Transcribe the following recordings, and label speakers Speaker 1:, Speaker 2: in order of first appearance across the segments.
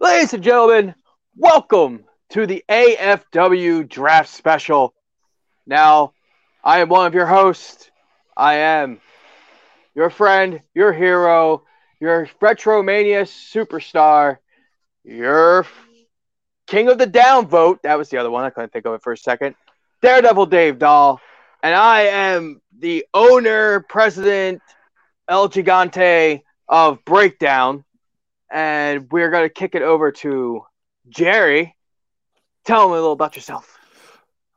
Speaker 1: Ladies and gentlemen, welcome to the AFW Draft Special. Now, I am one of your hosts. I am your friend, your hero, your Retromania superstar, your king of the downvote. That was the other one. I couldn't think of it for a second. Daredevil Dave Dahl. And I am the owner, president, El Gigante of Breakdown. And we're going to kick it over to Jerry. Tell me a little about yourself.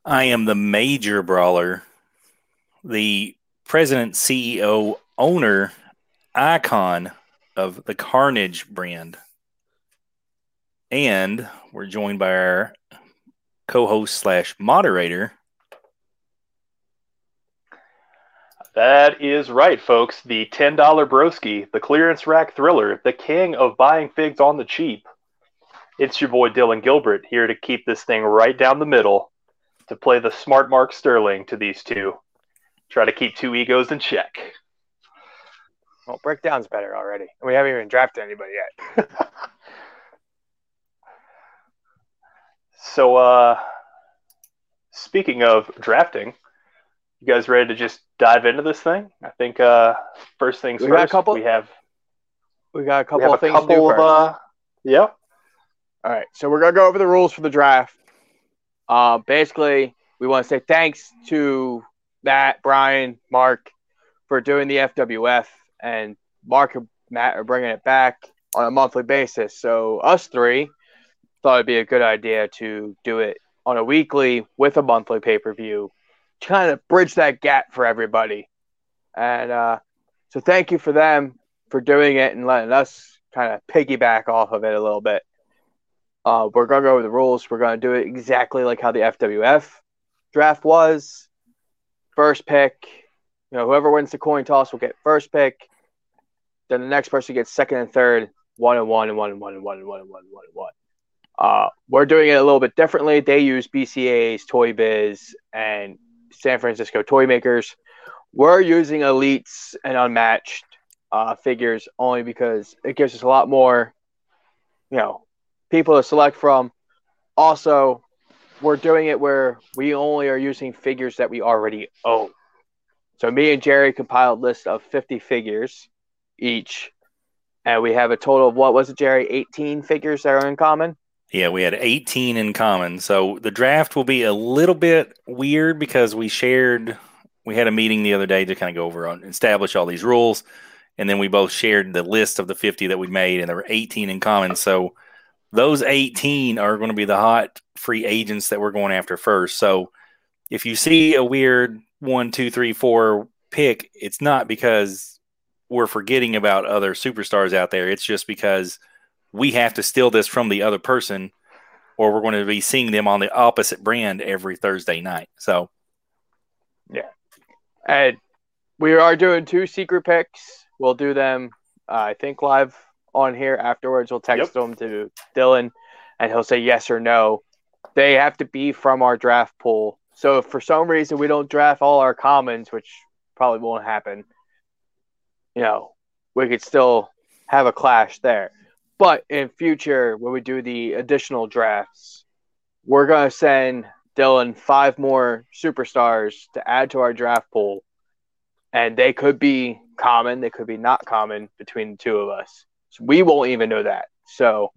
Speaker 2: I am the major brawler, the president, CEO, owner, icon of the Carnage brand. And we're joined by our co host slash moderator.
Speaker 3: That is right, folks. The $10 broski, the clearance rack thriller, the king of buying figs on the cheap. It's your boy Dylan Gilbert here to keep this thing right down the middle, to play the smart Mark Sterling to these two. Try to keep two egos in check.
Speaker 1: Well, breakdown's better already. We haven't even drafted anybody yet.
Speaker 3: so, uh, speaking of drafting, you guys ready to just dive into this thing? I think uh, first things
Speaker 1: We
Speaker 3: first.
Speaker 1: got a couple-
Speaker 3: we have
Speaker 1: we got a couple of
Speaker 3: a
Speaker 1: things to do
Speaker 3: couple of uh, yeah.
Speaker 1: All right, so we're gonna go over the rules for the draft. Uh, basically, we want to say thanks to Matt, Brian, Mark for doing the FWF, and Mark and Matt are bringing it back on a monthly basis. So us three thought it'd be a good idea to do it on a weekly with a monthly pay per view, Kind of bridge that gap for everybody. And uh, so thank you for them for doing it and letting us kind of piggyback off of it a little bit. Uh, we're going to go over the rules. We're going to do it exactly like how the FWF draft was. First pick, you know, whoever wins the coin toss will get first pick. Then the next person gets second and third, one and one and one and one and one and one and one and one. And one. Uh, we're doing it a little bit differently. They use BCAs, Toy Biz, and San Francisco Toy Makers. We're using elites and unmatched uh, figures only because it gives us a lot more, you know, people to select from. Also, we're doing it where we only are using figures that we already own. So me and Jerry compiled list of 50 figures each. And we have a total of what was it, Jerry? 18 figures that are in common.
Speaker 2: Yeah, we had 18 in common. So the draft will be a little bit weird because we shared, we had a meeting the other day to kind of go over and establish all these rules. And then we both shared the list of the 50 that we made, and there were 18 in common. So those 18 are going to be the hot free agents that we're going after first. So if you see a weird one, two, three, four pick, it's not because we're forgetting about other superstars out there. It's just because we have to steal this from the other person, or we're going to be seeing them on the opposite brand every Thursday night. So yeah.
Speaker 1: And we are doing two secret picks. We'll do them, uh, I think, live on here afterwards. We'll text
Speaker 3: Yep.
Speaker 1: them to Dylan, and he'll say yes or no. They have to be from our draft pool. So if for some reason we don't draft all our commons, which probably won't happen, you know, we could still have a clash there. But in future, when we do the additional drafts, we're going to send Dylan five more superstars to add to our draft pool. And they could be common, they could be not common between the two of us. So we won't even know that. So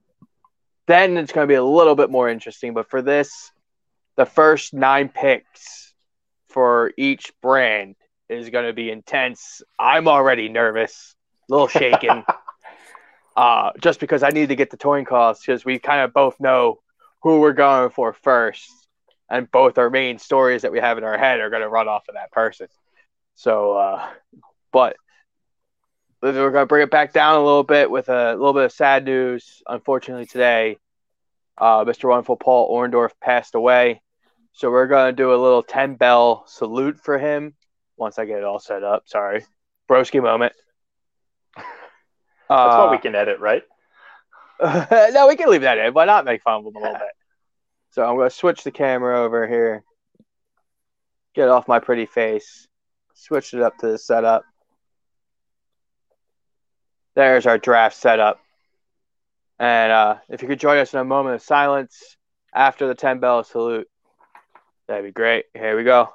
Speaker 1: then it's going to be a little bit more interesting. But for this, the first nine picks for each brand is going to be intense. I'm already nervous, a little shaken, uh, just because I need to get the toy costs because we kind of both know who we're going for first, and both our main stories that we have in our head are going to run off of that person. So, uh, but we're going to bring it back down a little bit with a little bit of sad news. Unfortunately, today, uh, Mr. Wonderful Paul Orndorff passed away. So we're going to do a little 10 bell salute for him once I get it all set up. Sorry. Broski moment.
Speaker 3: That's
Speaker 1: Uh,
Speaker 3: what we can edit, right?
Speaker 1: no, we can leave that in. Why not make fun of him a little bit? So I'm going to switch the camera over here. Get off my pretty face. Switch it up to the setup. There's our draft setup. And uh, if you could join us in a moment of silence after the 10 bell salute, that'd be great. Here we go.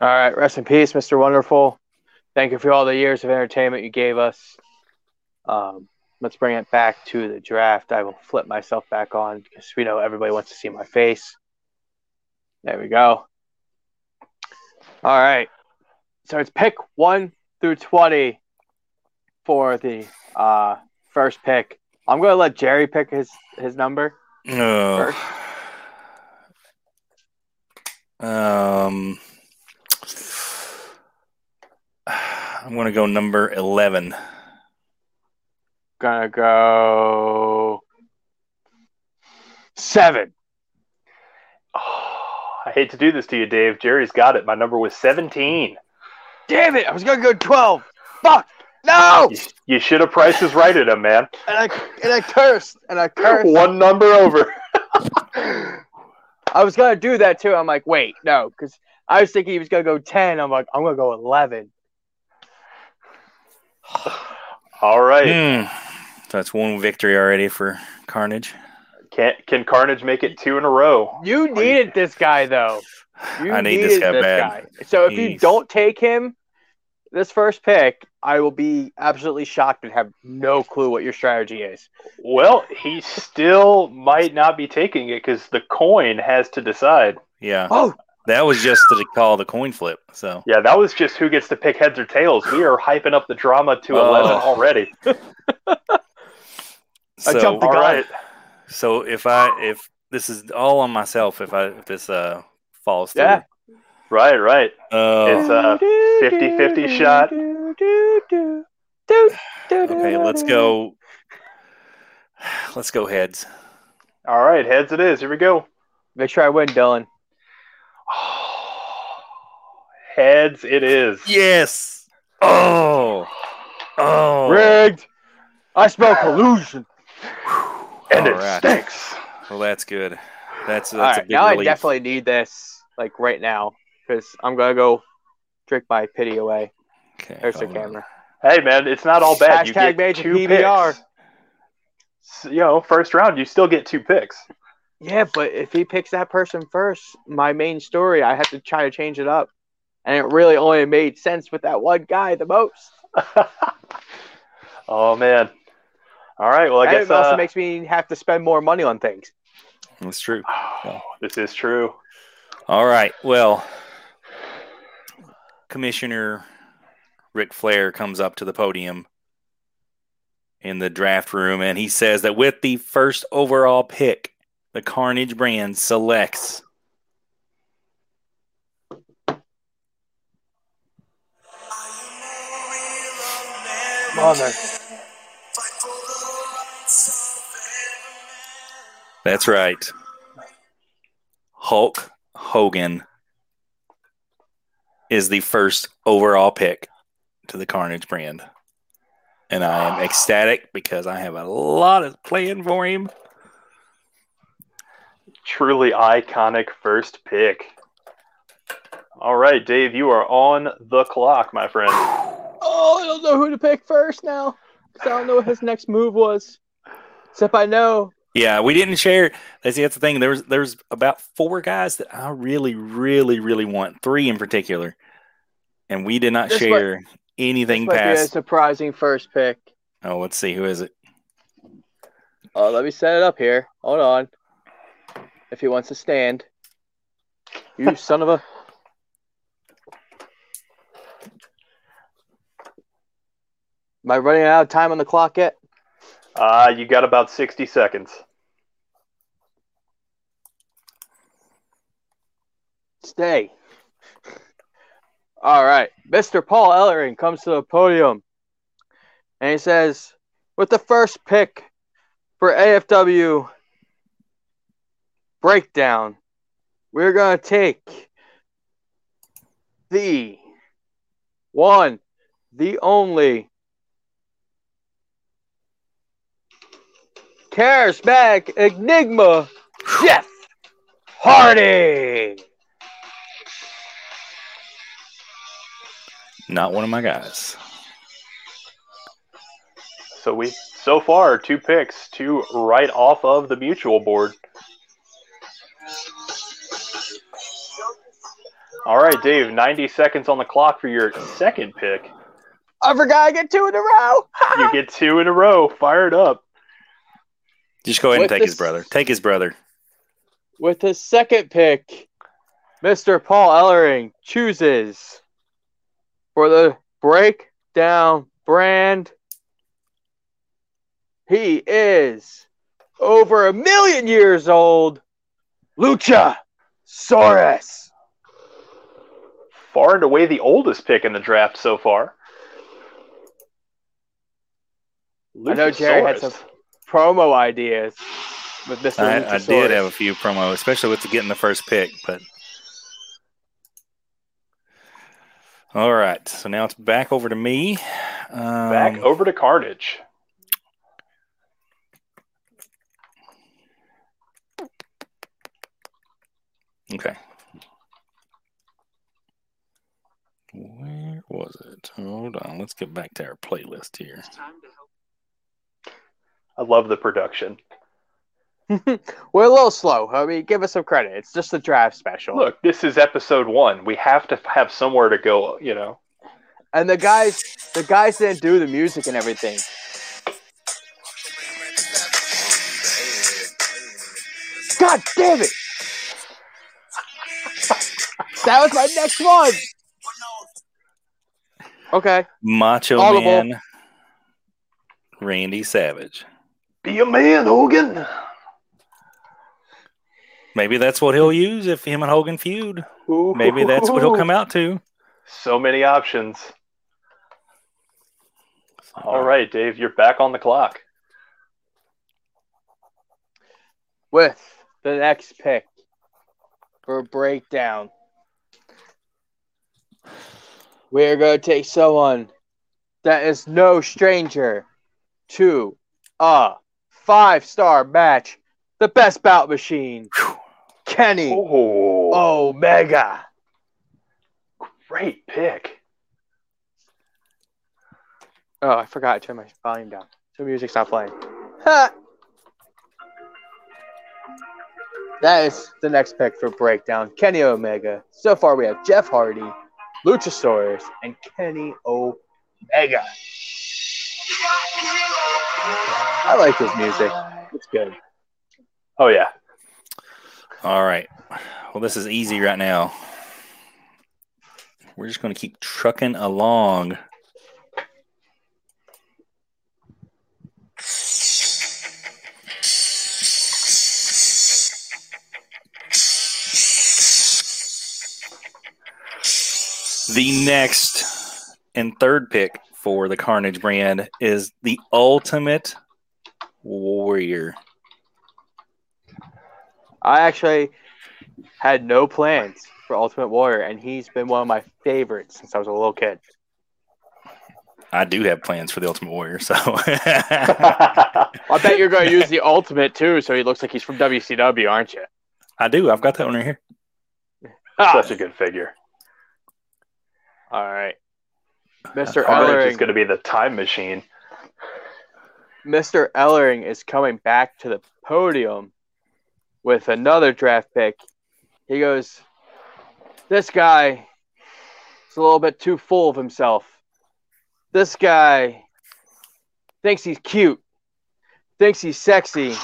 Speaker 1: All right, rest in peace, Mr. Wonderful. Thank you for all the years of entertainment you gave us. Um, let's bring it back to the draft. I will flip myself back on because we know everybody wants to see my face. There we go. All right. So it's pick one through 20 for the uh, first pick. I'm going to let Jerry pick his, his number.
Speaker 2: Oh. Um, I'm going to go number 11.
Speaker 1: Gonna go seven.
Speaker 3: Oh, I hate to do this to you, Dave. Jerry's got it. My number was 17.
Speaker 1: Damn it! I was gonna go twelve. Fuck! No!
Speaker 3: You, you should have prices righted him, man.
Speaker 1: And I and I cursed and I cursed.
Speaker 3: One number over.
Speaker 1: I was gonna do that too. I'm like, wait, no, because I was thinking he was gonna go ten. I'm like, I'm gonna go eleven.
Speaker 3: All right.
Speaker 2: Hmm. That's one victory already for Carnage.
Speaker 3: Can can Carnage make it two in a row?
Speaker 1: You needed this guy though. You
Speaker 2: I need this guy bad.
Speaker 1: guy. So if you don't take him, this first pick, I will be absolutely shocked and have no clue what your strategy is.
Speaker 3: Well, he still might not be taking it because the coin has to decide.
Speaker 2: Yeah.
Speaker 1: Oh,
Speaker 2: That was just to call the coin flip. So
Speaker 3: Yeah, that was just who gets to pick heads or tails. We are hyping up the drama to
Speaker 2: Oh.
Speaker 3: 11 already.
Speaker 1: I
Speaker 2: so,
Speaker 1: jumped the gun.
Speaker 3: right.
Speaker 2: so if I if this is all on myself if I if this uh falls through.
Speaker 1: Yeah.
Speaker 3: Right, right.
Speaker 2: Oh,
Speaker 3: It's a 50-50 shot.
Speaker 2: okay, let's go. Let's go heads.
Speaker 3: All right, heads it is. Here we go.
Speaker 1: Make sure I win, Dylan.
Speaker 3: Heads it is.
Speaker 2: Yes. Oh. Oh.
Speaker 1: Rigged. I smell collusion.
Speaker 3: And it
Speaker 2: All right.
Speaker 3: stinks.
Speaker 2: Well, that's good. That's
Speaker 1: All
Speaker 2: that's
Speaker 1: right,
Speaker 2: a big
Speaker 1: now
Speaker 2: relief.
Speaker 1: I definitely need this, like right now, because I'm gonna go drink my pity away.
Speaker 2: Okay,
Speaker 1: There's the
Speaker 2: hold on.
Speaker 1: camera.
Speaker 3: Hey, man, it's not all bad. you get
Speaker 1: Major
Speaker 3: two
Speaker 1: PBR.
Speaker 3: picks. You know, first round, you still get two picks.
Speaker 1: Yeah, but if he picks that person first, my main story, I have to try to change it up, and it really only made sense with that one guy the most.
Speaker 3: oh, man. All right, well, I
Speaker 1: and
Speaker 3: guess
Speaker 1: it also
Speaker 3: uh,
Speaker 1: makes me have to spend more money on things.
Speaker 2: That's true.
Speaker 3: this is true.
Speaker 2: All right. Well, Commissioner Ric Flair comes up to the podium in the draft room and he says that with the first overall pick, the Carnage brand selects
Speaker 1: Mother.
Speaker 2: That's right. Hulk Hogan is the first overall pick to the Carnage brand. And I am ecstatic because I have a lot of playing for him.
Speaker 3: Truly iconic first pick. All right, Dave, you are on the clock, my friend.
Speaker 1: Oh, I don't know who to pick first now. 'cause I don't know what his next move was. Except I know.
Speaker 2: Yeah, we didn't share. That's that's the thing. There's there's about four guys that I really, really, really want. Three in particular, and we did not
Speaker 1: This might-
Speaker 2: share anything
Speaker 1: This might be a surprising first pick.
Speaker 2: Oh, let's see. Who is it?
Speaker 1: Oh, let me set it up here. Hold on. If he wants to stand. You son of a. Am I running out of time on the clock yet?
Speaker 3: Uh, you got about 60 seconds.
Speaker 1: Stay. All right. Mr. Paul Ellering comes to the podium and he says, with the first pick for AFW breakdown, we're going to take the one, the only charismatic enigma, Jeff Hardy.
Speaker 2: Not one of my guys.
Speaker 3: So we so far two picks, two right off of the mutual board. All right, Dave, 90 seconds on the clock for your second pick.
Speaker 1: I forgot I get two in a row.
Speaker 3: You get two in a row. Fired up.
Speaker 2: Just go ahead
Speaker 1: With
Speaker 2: and take his brother. Take his brother.
Speaker 1: With his second pick, Mr. Paul Ellering chooses for the breakdown brand. He is over a million years old. Lucha Saurus.
Speaker 3: Far and away the oldest pick in the draft so far.
Speaker 1: I know Jerry had some promo ideas with Mr.
Speaker 2: I, I did have a few promo, especially with the getting the first pick, but all right. So now it's back over to me. Um,
Speaker 3: Back over to Carnage.
Speaker 2: Okay. Where was it? Hold on. Let's get back to our playlist here.
Speaker 3: I love the production.
Speaker 1: We're a little slow. I mean, give us some credit. It's just a draft special.
Speaker 3: Look, this is episode one. We have to have somewhere to go, you know.
Speaker 1: And the guys, the guys didn't do the music and everything. God damn it! that was my next one. Okay,
Speaker 2: Macho
Speaker 1: Audible.
Speaker 2: Man Randy Savage.
Speaker 3: Be a man, Hogan.
Speaker 2: Maybe that's what he'll use if him and Hogan feud. Maybe that's what he'll come out to.
Speaker 3: So many options. All right, Dave, you're back on the clock.
Speaker 1: with the next pick for a breakdown, we're going to take someone that is no stranger to a five star match, the best bout machine, Kenny
Speaker 3: Oh,
Speaker 1: Omega.
Speaker 3: great pick.
Speaker 1: Oh, I forgot to turn my volume down. So music's not playing. Ha! That is the next pick for breakdown. Kenny Omega. So far we have Jeff Hardy, Luchasaurus, and Kenny Omega. I like his music. It's good.
Speaker 3: Oh yeah.
Speaker 2: All right. Well, this is easy right now. We're just going to keep trucking along. The next and third pick for the Carnage brand is the Ultimate Warrior.
Speaker 1: I actually had no plans for Ultimate Warrior, and he's been one of my favorites since I was a little kid.
Speaker 2: I do have plans for the Ultimate Warrior, so
Speaker 1: I bet you're going to use the Ultimate too, so he looks like he's from WCW, aren't you?
Speaker 2: I do. I've got that one right here. Ah.
Speaker 3: Such a good figure.
Speaker 1: All right. Mr.
Speaker 3: Carnage is going to be the time machine.
Speaker 1: Mr. Ellering is coming back to the podium with another draft pick. He goes, This guy is a little bit too full of himself. This guy thinks he's cute, thinks he's sexy,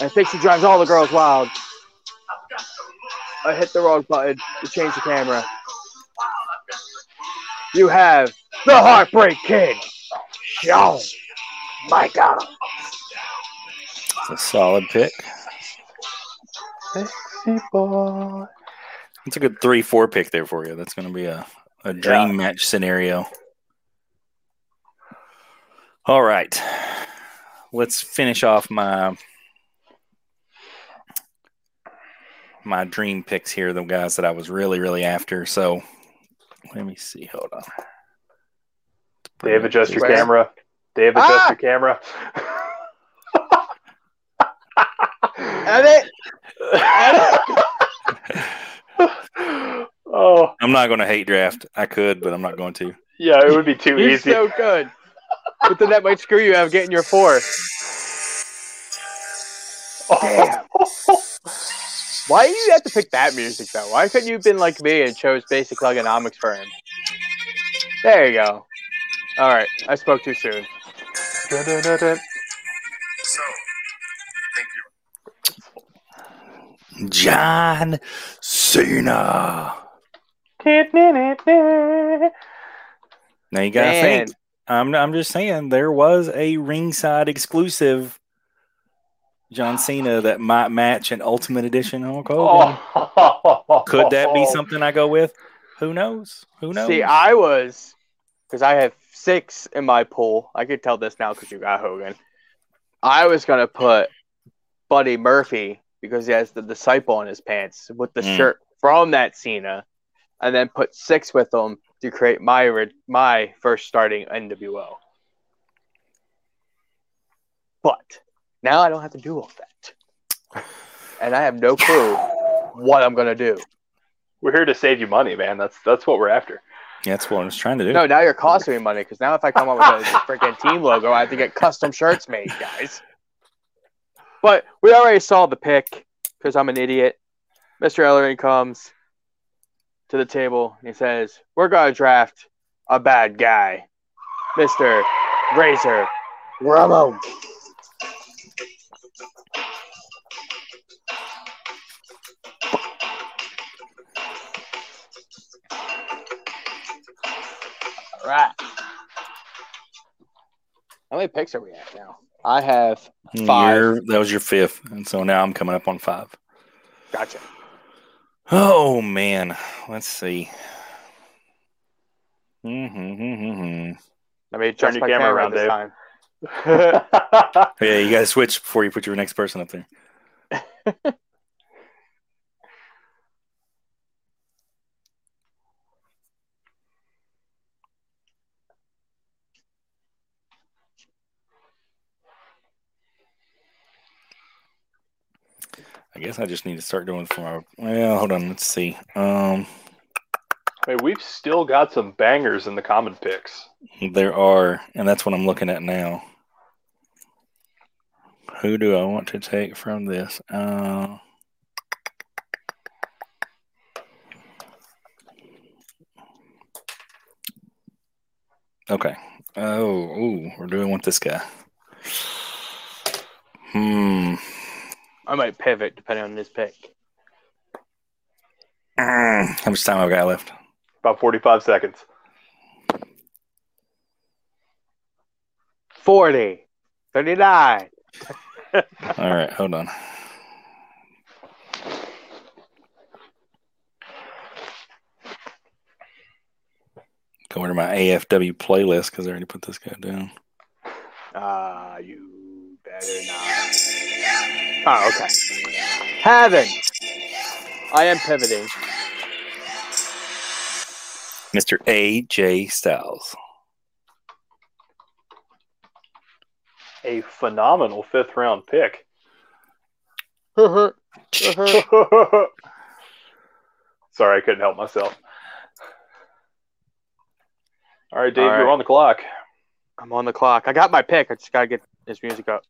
Speaker 1: and thinks he drives all the girls wild. I hit the wrong button to change the camera. You have the Heartbreak Kid, Shawn Michaels.
Speaker 2: It's a solid pick.
Speaker 3: Sexy boy.
Speaker 2: It's a good three four pick there for you. That's going to be a, a dream
Speaker 3: Yeah.
Speaker 2: match scenario. All right. Let's finish off my my dream picks here, the guys that I was really, really after. So let me see. Hold on.
Speaker 3: Dave, adjust your
Speaker 1: Where?
Speaker 3: camera. Dave, adjust
Speaker 1: Ah!
Speaker 3: your camera.
Speaker 1: Edit.
Speaker 3: oh,
Speaker 2: I'm not going to hate draft. I could, but I'm not going to.
Speaker 3: yeah, it would be too
Speaker 1: You're
Speaker 3: easy.
Speaker 1: so good. But then that might screw you out of getting your four. Damn. Why do you have to pick that music though? Why couldn't you have been like me and chose basic ergonomics for him? There you go. All right, I spoke too soon.
Speaker 3: Da-da-da-da.
Speaker 2: John Cena. Now you got to
Speaker 1: Man,
Speaker 2: think. I'm, I'm just saying there was a ringside exclusive John Cena that might match an Ultimate Edition Hulk Hogan.
Speaker 3: Oh.
Speaker 2: Could that be something I go with? Who knows? Who knows?
Speaker 1: see, I was because I have Syxx in my pool. I could tell this now because you got Hogan. I was gonna put Buddy Murphy because he has the disciple on his pants with the
Speaker 2: Mm.
Speaker 1: shirt from that Cena, and then put Syxx with him to create my my first starting NWO. But now I don't have to do all that, and I have no clue what I'm gonna do.
Speaker 3: We're here to save you money, man. That's that's what we're after.
Speaker 2: That's what I was trying to do.
Speaker 1: No, now you're costing me money because now if I come up with a, freaking team logo, I have to get custom shirts made, guys. But we already saw the pick because I'm an idiot. Mr. Ellering comes to the table and he says, We're going to draft a bad guy, Mr. Razor Ramon. How many picks are we at now? I have five.
Speaker 2: You're- that was your fifth, and so now I'm coming up on five.
Speaker 1: Gotcha.
Speaker 2: Oh man, let's see. Mm-hmm.
Speaker 1: Let me
Speaker 3: Turn
Speaker 1: adjust
Speaker 3: your camera
Speaker 1: camera,
Speaker 3: around,
Speaker 1: this
Speaker 3: Dave.
Speaker 1: time.
Speaker 2: Yeah, you got to switch before you put your next person up there. I guess I just need to start doing for my. Well, hold on. Let's see. Um,
Speaker 3: Wait, we've still got some bangers in the common picks.
Speaker 2: there are, and that's what I'm looking at now. Who do I want to take from this? Uh, okay. Oh, ooh, or do I want this guy? Hmm.
Speaker 1: I might pivot depending on this pick.
Speaker 2: Mm, How much time I've got left?
Speaker 3: About 45 seconds.
Speaker 1: 40, 39.
Speaker 2: All right, hold on. Go to my AFW playlist because I already put this guy down.
Speaker 1: Ah, you better not. Oh, okay. Heaven. I am pivoting.
Speaker 2: Mr. AJ Styles.
Speaker 3: A phenomenal fifth round pick. Sorry, I couldn't help myself. All right, Dave,
Speaker 1: All right.
Speaker 3: you're on the clock.
Speaker 1: I'm on the clock. I got my pick. I just gotta get this music up.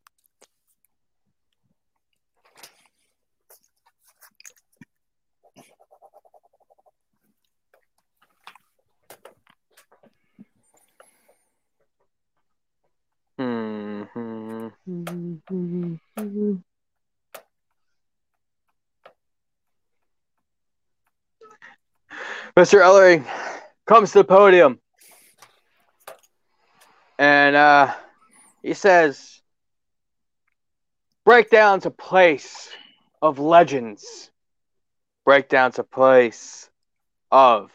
Speaker 1: Mr. Ellering comes to the podium and uh, he says, Breakdown's a place of legends. Breakdown's a place of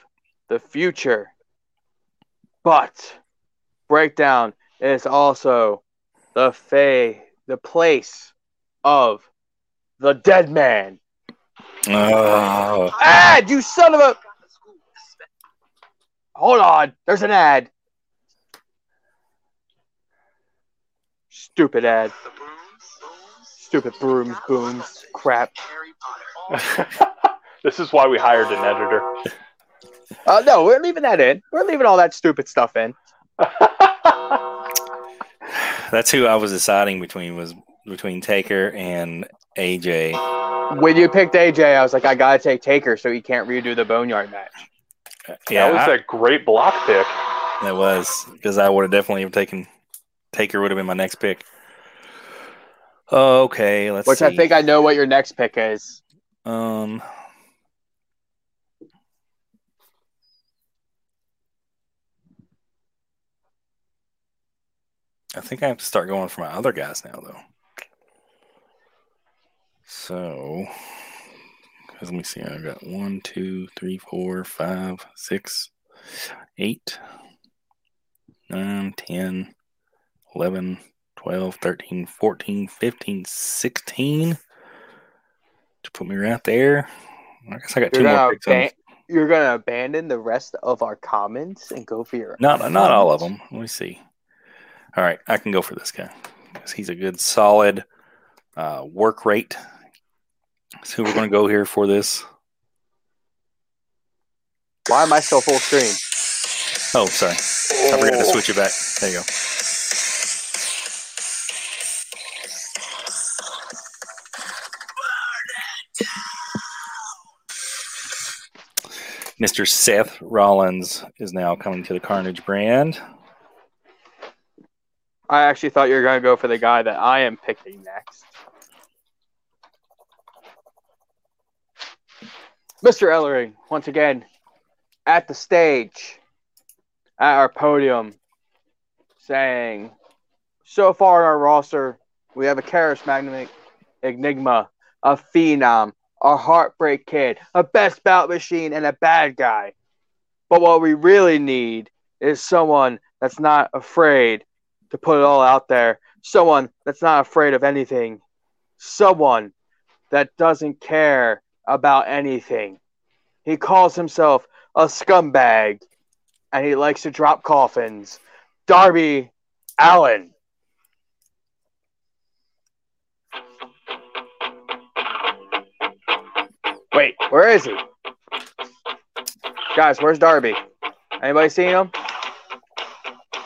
Speaker 1: the future. But Breakdown is also the fa- the place of the dead man.
Speaker 2: Oh,
Speaker 1: Ad, you son of a. Hold on, there's an ad. Stupid ad. Stupid brooms, booms, crap.
Speaker 3: this is why we hired an editor.
Speaker 1: Uh, no, we're leaving that in. We're leaving all that stupid stuff in.
Speaker 2: that's who I was deciding between was between Taker and AJ.
Speaker 1: When you picked AJ, I was like, I gotta take Taker so he can't redo the Boneyard match.
Speaker 2: Yeah,
Speaker 3: that was
Speaker 2: I-
Speaker 3: a great block pick.
Speaker 2: That was because I would have definitely have taken Taker would have been my next pick. Okay, let's
Speaker 1: Which
Speaker 2: see.
Speaker 1: I think I know what your next pick is.
Speaker 2: um I think I have to start going for my other guys now though. So let me see, I've got one, two, three, four, five, six, eight, nine, 10, 11, 12, 13, 14, 15, 16 to put me right there. I guess I got
Speaker 1: You're
Speaker 2: two more picks.
Speaker 1: aban- you're gonna abandon the rest of our comments and go for your
Speaker 2: Not not all of them. Let me see. All right, I can go for this guy because he's a good solid uh, work rate. So we're going to go here for this.
Speaker 1: Why am I still full screen?
Speaker 2: Oh, sorry, I forgot to switch it back. There you go. Mr. Seth Rollins is now coming to the Carnage brand.
Speaker 1: I actually thought you were gonna go for the guy that I am picking next. Mr. Ellering, once again, at the stage, at our podium, saying, so far in our roster, we have a charismatic enigma, a phenom, a heartbreak kid, a best bout machine, and a bad guy. But what we really need is someone that's not afraid to put it all out there, someone that's not afraid of anything, someone that doesn't care about anything. He calls himself a scumbag and he likes to drop coffins. Darby Allin. Wait, where is he? Guys, where's Darby? Anybody seen him?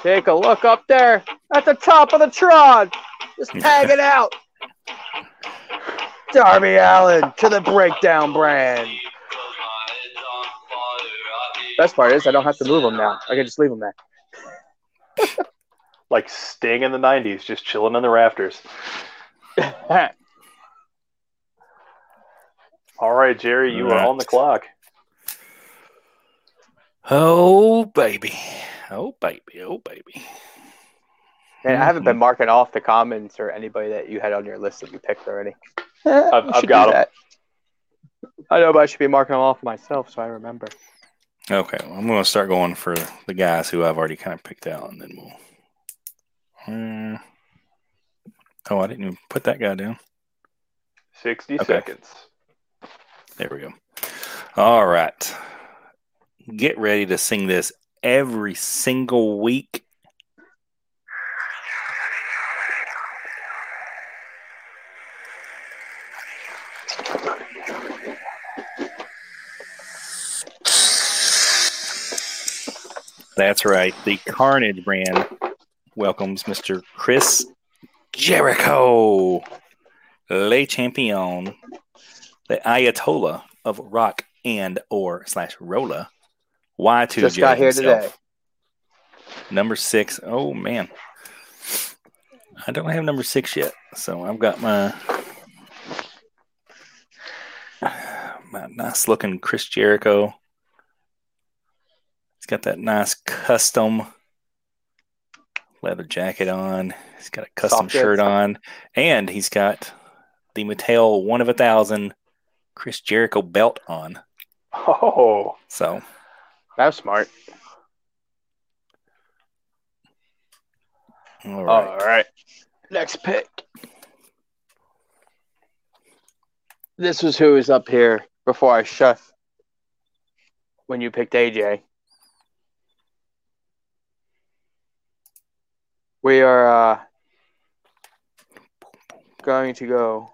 Speaker 1: Take a look up there at the top of the Tron. Just hanging out. Darby Allin to the breakdown brand. Best part is I don't have to move him now. I can just leave him there.
Speaker 3: Like Sting in the 90s, just chilling in the rafters. All right, Jerry, you are on the clock.
Speaker 2: Oh, baby. Oh, baby. Oh, baby.
Speaker 1: Man, I haven't been mm-hmm. marking off the comments or anybody that you had on your list that you picked already.
Speaker 3: I've-
Speaker 1: I
Speaker 3: I've got
Speaker 1: do
Speaker 3: 'em.
Speaker 1: that. I know, but I should be marking them off myself so I remember.
Speaker 2: Okay, well, I'm going to start going for the guys who I've already kind of picked out, and then we'll. Uh, oh, I didn't even put that guy down.
Speaker 3: 60
Speaker 2: Okay.
Speaker 3: seconds.
Speaker 2: There we go. All right. Get ready to sing this every single week. That's right. The Carnage brand welcomes Mr. Chris Jericho, Le Champion, the Ayatollah of rock and or slash rolla. Y2
Speaker 1: Just got here today.
Speaker 2: Number six. Oh man. I don't have number six yet. So I've got my my nice looking Chris Jericho. It's got that nice custom leather jacket on. He's got a custom
Speaker 1: Soft
Speaker 2: shirt on, and he's got the Mattel one of a thousand Chris Jericho belt on.
Speaker 3: Oh,
Speaker 2: So
Speaker 1: That's smart.
Speaker 2: all right.
Speaker 1: All right. Next pick. This was who was up here before I shut when you picked AJ. We are uh, going to go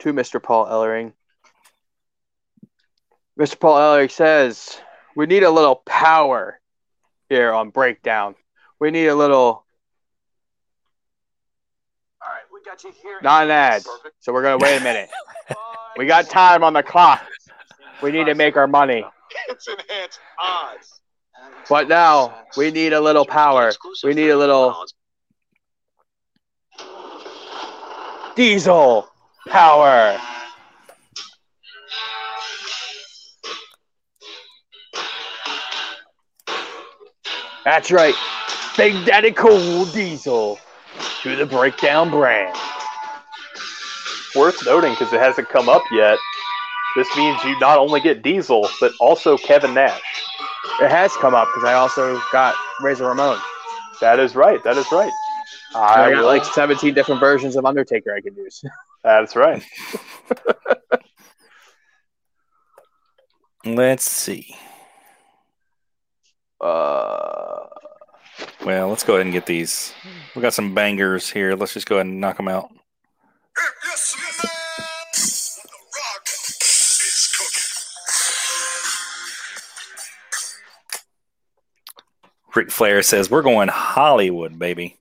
Speaker 1: to Mr. Paul Ellering. Mr. Paul Ellering says, We need a little power here on Breakdown. We need a little
Speaker 4: All right, we got you here.
Speaker 1: Not an ad.
Speaker 4: Perfect.
Speaker 1: So we're gonna wait a minute. We got time on the clock. We need to make our money.
Speaker 4: It's enhanced odds.
Speaker 1: But now we need a little power. We need a little diesel power. That's right. Big Daddy Cool Diesel to the Breakdown brand.
Speaker 3: worth noting because it hasn't come up yet. This means you not only get Diesel, but also Kevin Nash.
Speaker 1: It has come up because I also got Razor Ramon.
Speaker 3: That is right. That is right.
Speaker 1: I,
Speaker 3: I
Speaker 1: got
Speaker 3: will-
Speaker 1: like 17 different versions of Undertaker I could use.
Speaker 3: That's right.
Speaker 2: Let's see.
Speaker 1: Uh,
Speaker 2: Well, let's go ahead and get these. We got some bangers here. Let's just go ahead and knock them out.
Speaker 4: Yes, man. The Rock is cooking.
Speaker 2: Ric Flair says we're going Hollywood, baby.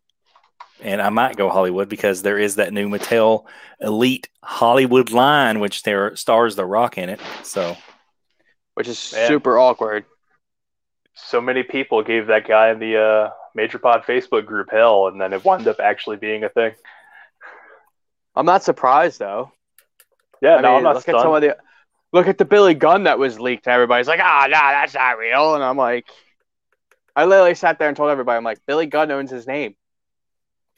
Speaker 2: And I might go Hollywood because there is that new Mattel Elite Hollywood line, which there stars The Rock in it. So
Speaker 1: which is
Speaker 3: Man.
Speaker 1: super awkward.
Speaker 3: So many people gave that guy in the uh, Major Pod Facebook group hell, and then it wound up actually being a thing.
Speaker 1: I'm not surprised though.
Speaker 3: Yeah,
Speaker 1: I
Speaker 3: no,
Speaker 1: mean,
Speaker 3: I'm not
Speaker 1: look at some
Speaker 3: stunned.
Speaker 1: of the look at the Billy Gunn that was leaked, and everybody's like, "Ah, nah, that's not real." And I'm like, I literally sat there and told everybody, "I'm like, Billy Gunn owns his name.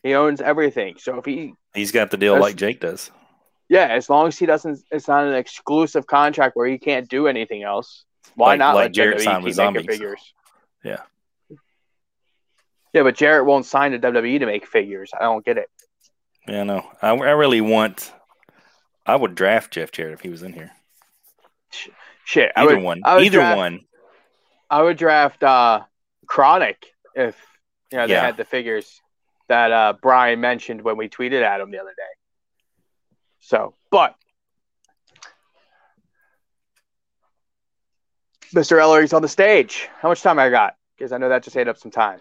Speaker 1: He owns everything. So if he,
Speaker 2: he's got the deal like Jake does.
Speaker 1: yeah, as long as he doesn't, it's not an exclusive contract where he can't do anything else. Why
Speaker 2: Like-
Speaker 1: not
Speaker 2: like
Speaker 1: let
Speaker 2: Jarrett signed with Zombies.
Speaker 1: figures?
Speaker 2: Yeah.
Speaker 1: Yeah, but Jarrett won't sign to WWE to make figures. I don't get it.
Speaker 2: Yeah, no. I, I really want. I would draft Jeff Jarrett if he was in here.
Speaker 1: Shit,
Speaker 2: Either
Speaker 1: would,
Speaker 2: one. Either
Speaker 1: draft-
Speaker 2: one.
Speaker 1: I would draft uh, Kronik if you know they
Speaker 2: Yeah.
Speaker 1: had the figures that uh, Brian mentioned when we tweeted at him the other day. So, but Mr. Ellery's on the stage. How much time I got? Because I know that just ate up some time.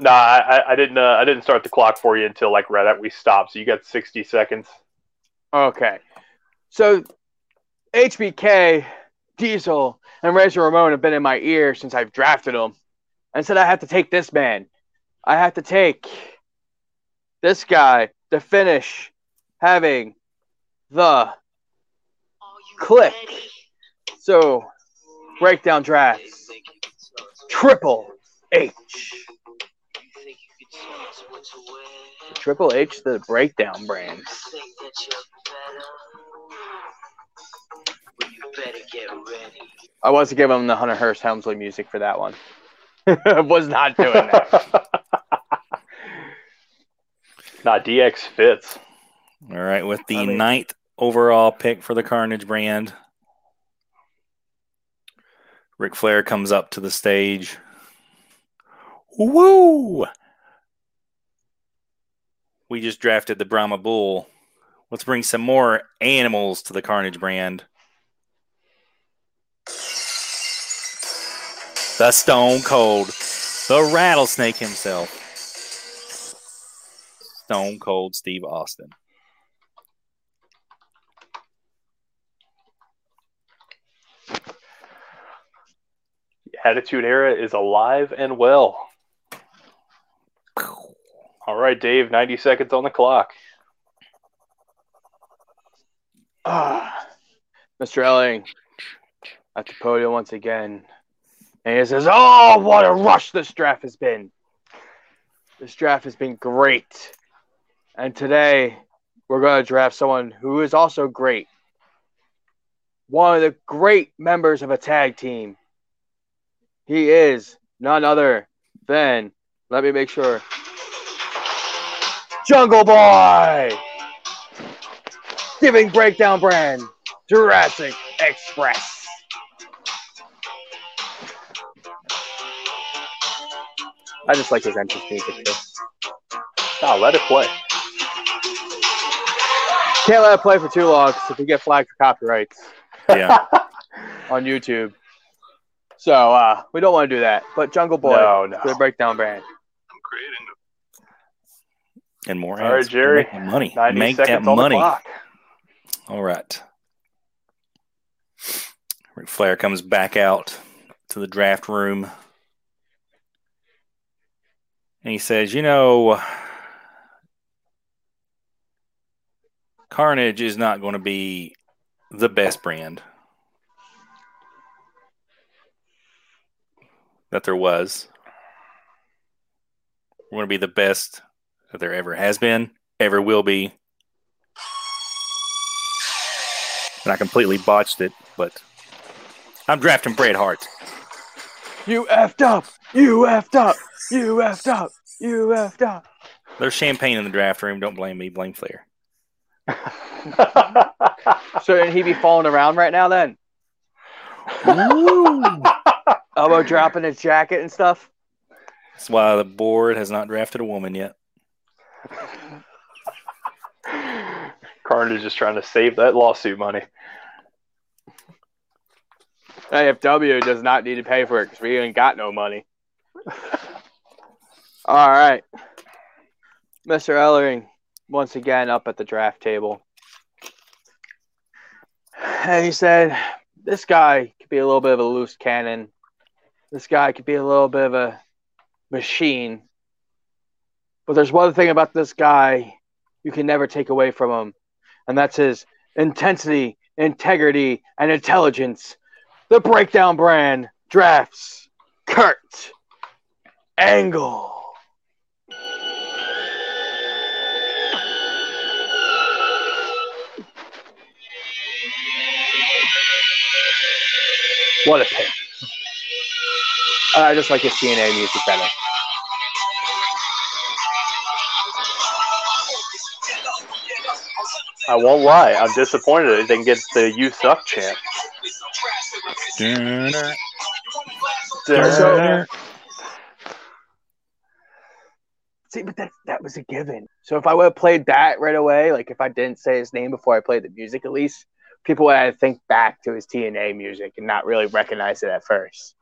Speaker 3: No, I, I- I didn't. Uh, I didn't start the clock for you until like right at we stopped. So you got 60 seconds.
Speaker 1: Okay. So HBK, Diesel, and Razor Ramon have been in my ear since I've drafted them. and said I have to take this man. I have to take this guy to finish having the click. So breakdown drafts. Triple H. Triple H, the breakdown brand. I was to give him the Hunter Hearst Helmsley music for that one. Was not doing that.
Speaker 3: Nah, DX fits.
Speaker 2: All right, with the
Speaker 1: I mean-
Speaker 2: ninth overall pick for the Carnage brand, Ric Flair comes up to the stage. Woo! We just drafted the Brahma Bull. Let's bring some more animals to the Carnage brand. The Stone Cold, the Rattlesnake himself, Stone Cold Steve Austin.
Speaker 3: The Attitude Era is alive and well. All right, Dave. 90 seconds on the clock.
Speaker 1: Ah, Mr. Elling at the podium once again. And he says, Oh, what a rush this draft has been. This draft has been great. And today, we're going to draft someone who is also great. One of the great members of a tag team. He is none other than, let me make sure, Jungle Boy! Giving Breakdown Brand Jurassic Express. I just like his entrance music.
Speaker 3: Oh, let it play.
Speaker 1: Can't let it play for too long because if we get flagged for copyrights
Speaker 2: Yeah.
Speaker 1: on YouTube. So uh, we don't want to do that. But Jungle Boy,
Speaker 3: No, no.
Speaker 1: the breakdown brand.
Speaker 4: I'm creating
Speaker 2: And more
Speaker 3: All right. Jerry.
Speaker 2: Make money. Make that money. All right. Ric Flair comes back out to the draft room. And he says, You know, Carnage is not going to be the best brand that there was. We're going to be the best that there ever has been, ever will be. And I completely botched it, but I'm drafting Bret Hart.
Speaker 1: You effed up! You effed up! You effed up! You effed up!
Speaker 2: There's champagne in the draft room. Don't blame me. Blame Flair.
Speaker 1: So did he be falling around right now then? Elbow dropping his jacket and stuff?
Speaker 2: That's why the board has not drafted a woman yet.
Speaker 3: Carnage is just trying to save that lawsuit money.
Speaker 1: AFW does not need to pay for it because we ain't got no money. All right. Mr. Ellering, once again up at the draft table. And he said, This guy could be a little bit of a loose cannon. This guy could be a little bit of a machine. But there's one thing about this guy you can never take away from him, and that's his intensity, integrity, and intelligence the breakdown brand drafts Kurt Angle. What a pick. Uh, I just like his TNA music better.
Speaker 3: I won't lie. I'm disappointed they didn't get the "You Suck" chant.
Speaker 1: So- See, but that that was a given. So if I would have played that right away, like if I didn't say his name before I played the music, at least people would have to think back to his TNA music and not really recognize it at first.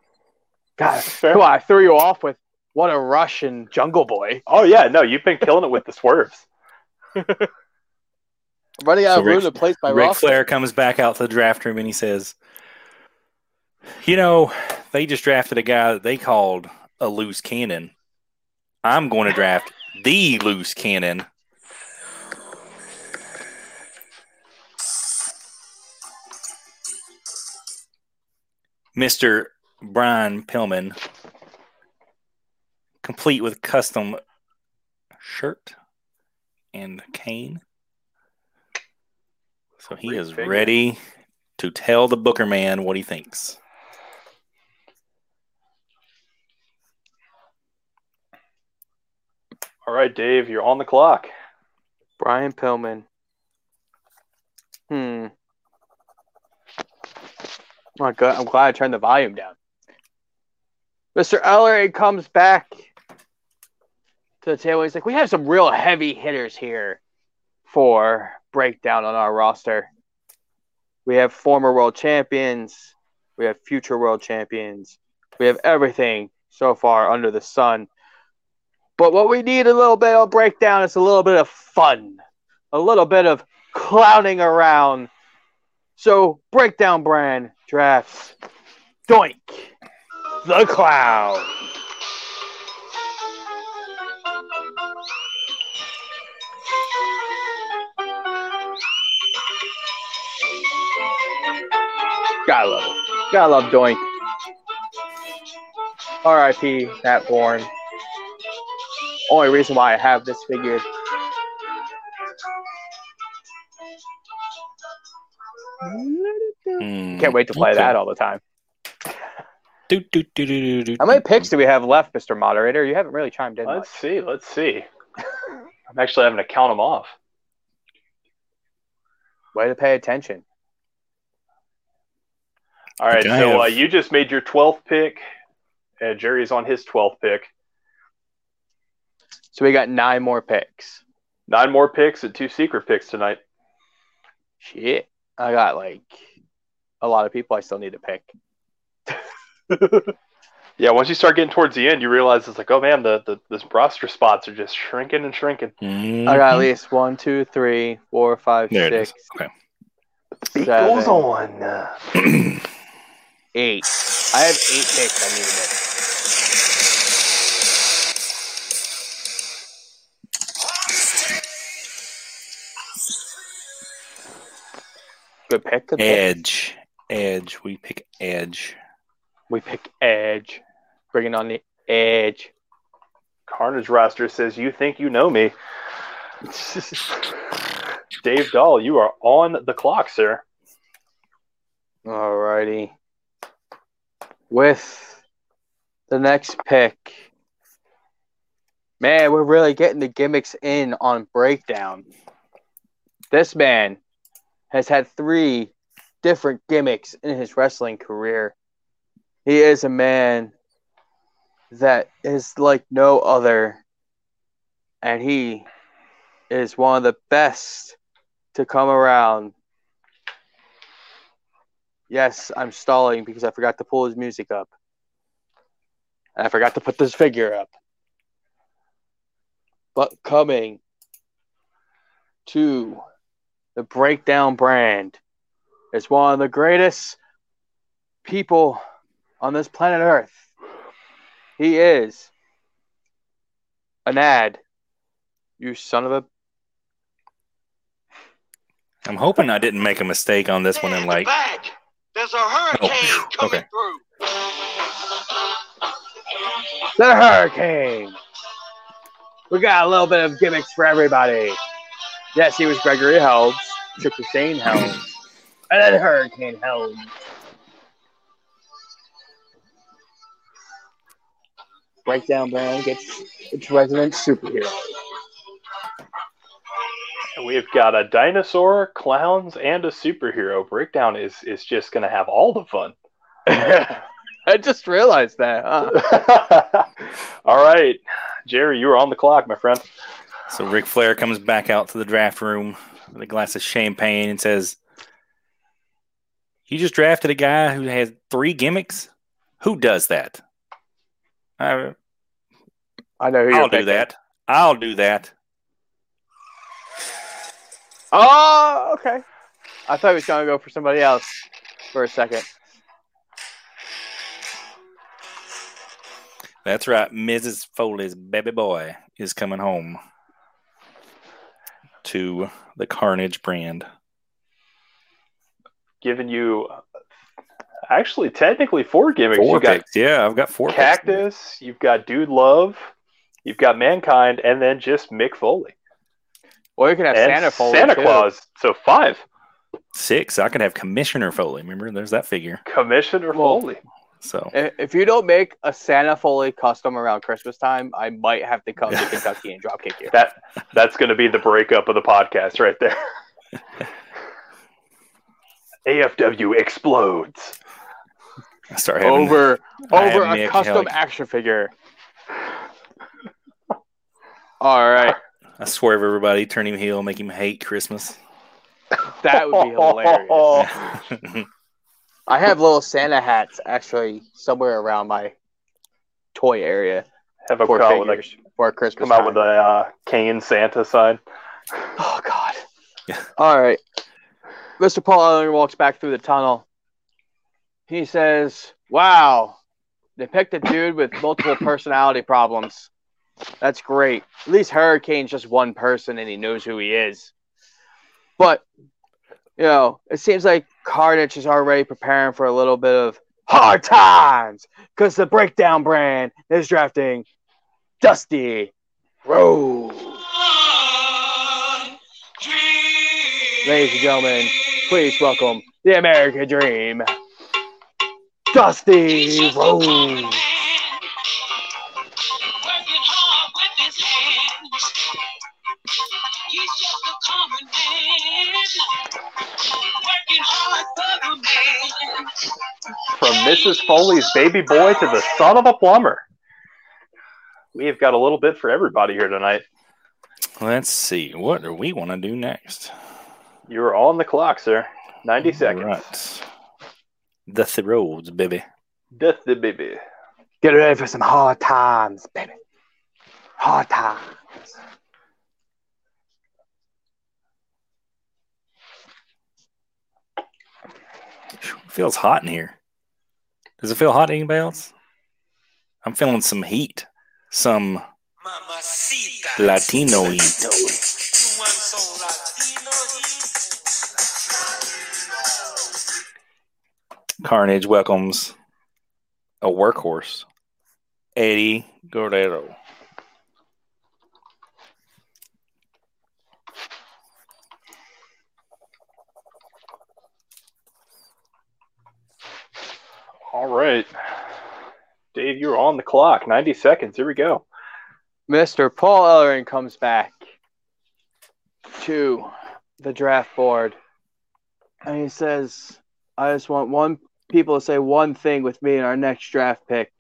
Speaker 1: God,
Speaker 3: Fair.
Speaker 1: come on, I threw you off with what a Russian Jungle Boy.
Speaker 3: Oh yeah, no, you've been killing it with the swerves.
Speaker 1: I'm running out
Speaker 2: So
Speaker 1: of room
Speaker 2: Ric-
Speaker 1: to place by
Speaker 2: Ric
Speaker 1: roster.
Speaker 2: Flair comes back out to the draft room and he says, You know, they just drafted a guy that they called a loose cannon. I'm going to draft the loose cannon. Mr. Brian Pillman, complete with custom shirt and cane. So he is
Speaker 3: figure.
Speaker 2: ready to tell the Booker man what he thinks.
Speaker 3: All right, Dave, you're on the clock.
Speaker 1: Brian Pillman. Hmm. My God, I'm glad I turned the volume down. Mr. Ellering comes back to the table. He's like, We have some real heavy hitters here for breakdown on our roster. We have former world champions, we have future world champions, we have everything so far under the sun. But what we need a little bit of breakdown is a little bit of fun, a little bit of clowning around. So, Breakdown Brand drafts Doink the Clown. Gotta love it. Gotta love Doink. R.I.P. Matt Borne. only reason why I have this figure.
Speaker 2: Hmm,
Speaker 1: Can't wait to play
Speaker 2: okay.
Speaker 1: that all the time.
Speaker 2: Do, do, do, do, do, do,
Speaker 1: How many picks do we have left, Mr. Moderator? You haven't really chimed in.
Speaker 3: Let's see. Let's see. I'm actually having to count them off.
Speaker 1: Way to pay attention.
Speaker 3: All right.
Speaker 2: Okay, I
Speaker 3: So uh, you just made your 12th pick. Uh, Jerry's on his 12th pick.
Speaker 1: So we got nine more picks.
Speaker 3: Nine more picks and two secret picks tonight.
Speaker 1: Shit. I got like a lot of people I still need to pick.
Speaker 3: Yeah, once you start getting towards the end, you realize it's like, oh man, the, the this roster spots are just shrinking and shrinking.
Speaker 2: Mhm.
Speaker 1: I got at least one, two, three, four, five,
Speaker 2: There it is.
Speaker 1: six,
Speaker 2: Okay.
Speaker 3: Beat
Speaker 1: Seven.
Speaker 3: goes on.
Speaker 1: Eight. I have eight picks I need to make. Good pick. Good pick.
Speaker 2: Edge. Edge. We pick Edge.
Speaker 1: We pick Edge. Bringing on the Edge.
Speaker 3: Carnage roster says, "You think you know me?" Dave Dahl, you are on the clock, sir.
Speaker 1: Alrighty. With the next pick. Man, we're really getting the gimmicks in on breakdown. This man has had three different gimmicks in his wrestling career. He is a man that is like no other. And he is one of the best to come around Yes, I'm stalling because I forgot to pull his music up. And I forgot to put this figure up. But coming to the Breakdown brand is one of the greatest people on this planet Earth. He is an ad. You son of a.
Speaker 2: I'm hoping I didn't make a mistake on this one and like
Speaker 4: Back. There's a hurricane
Speaker 2: Oh,
Speaker 4: coming
Speaker 2: okay.
Speaker 4: through.
Speaker 1: The Hurricane. We got a little bit of gimmicks for everybody. Yes, he was Gregory Helms, Trick Hussein Helms, and then Hurricane Helms. Breakdown brand gets its resident superhero.
Speaker 3: We've got a dinosaur, clowns, and a superhero. Breakdown is is just going to have all the fun.
Speaker 1: I just realized that. Huh?
Speaker 3: all right, Jerry, you are on the clock, my friend.
Speaker 2: So Ric Flair comes back out to the draft room with a glass of champagne and says, You just drafted a guy who has three gimmicks? Who does that? I,
Speaker 1: I know
Speaker 2: I'll do that. I'll do that.
Speaker 1: Oh, okay. I thought he was going to go for somebody else for a second.
Speaker 2: That's right. Mrs. Foley's baby boy is coming home to the Carnage brand.
Speaker 3: Giving you actually technically four gimmicks.
Speaker 2: Four
Speaker 3: you got
Speaker 2: picks. Yeah, I've got four picks.
Speaker 3: Cactus, you've got Dude Love, you've got Mankind, and then just Mick Foley.
Speaker 1: Or you can have
Speaker 3: and
Speaker 1: Santa Foley.
Speaker 3: Santa
Speaker 1: too.
Speaker 3: Claus. So five.
Speaker 2: Six. I could have Commissioner Foley. Remember, there's that figure.
Speaker 3: Commissioner
Speaker 1: Well,
Speaker 3: Foley.
Speaker 2: So
Speaker 1: If if you don't make a Santa Foley custom around Christmas time, I might have to come to Kentucky and drop kick you.
Speaker 3: That that's going to be the breakup of the podcast right there. AFW explodes.
Speaker 2: I start
Speaker 1: Over
Speaker 2: I
Speaker 1: over a custom
Speaker 2: Helg.
Speaker 1: action figure. All right,
Speaker 2: I swerve everybody, turn him heel, make him hate Christmas.
Speaker 1: that would be hilarious. I have little Santa hats actually somewhere around my toy area
Speaker 3: Have a
Speaker 1: for
Speaker 3: come out with
Speaker 1: figures for Christmas.
Speaker 3: come out
Speaker 1: time.
Speaker 3: with a uh, Kane Santa sign.
Speaker 1: Oh God.
Speaker 2: Yeah.
Speaker 1: All right. Mr. Paul Ellering walks back through the tunnel. He says, Wow, they picked a dude with multiple personality problems. That's great. At least Hurricane's just one person and he knows who he is. But, you know, it seems like Carnage is already preparing for a little bit of hard times because the breakdown brand is drafting Dusty Rhodes. Ladies and gentlemen, please welcome the American Dream, Dusty
Speaker 4: man.
Speaker 3: From Mrs. Foley's baby boy to the son of a plumber. We've got a little bit for everybody here tonight.
Speaker 2: Let's see. What do we want to do next?
Speaker 3: You're on the clock, sir. 90 seconds.
Speaker 2: Right. The throws, baby.
Speaker 3: Death the baby.
Speaker 1: Get ready for some hard times, baby. Hard times.
Speaker 2: Feels hot in here. Does it feel hot to anybody else? I'm feeling some heat. Some Latino heat. Carnage welcomes a workhorse, Eddie Guerrero.
Speaker 3: All right. Dave, you're on the clock. 90 seconds. Here we go.
Speaker 1: Mr. Paul Ellering comes back to the draft board and he says, I just want one people to say one thing with me in our next draft pick.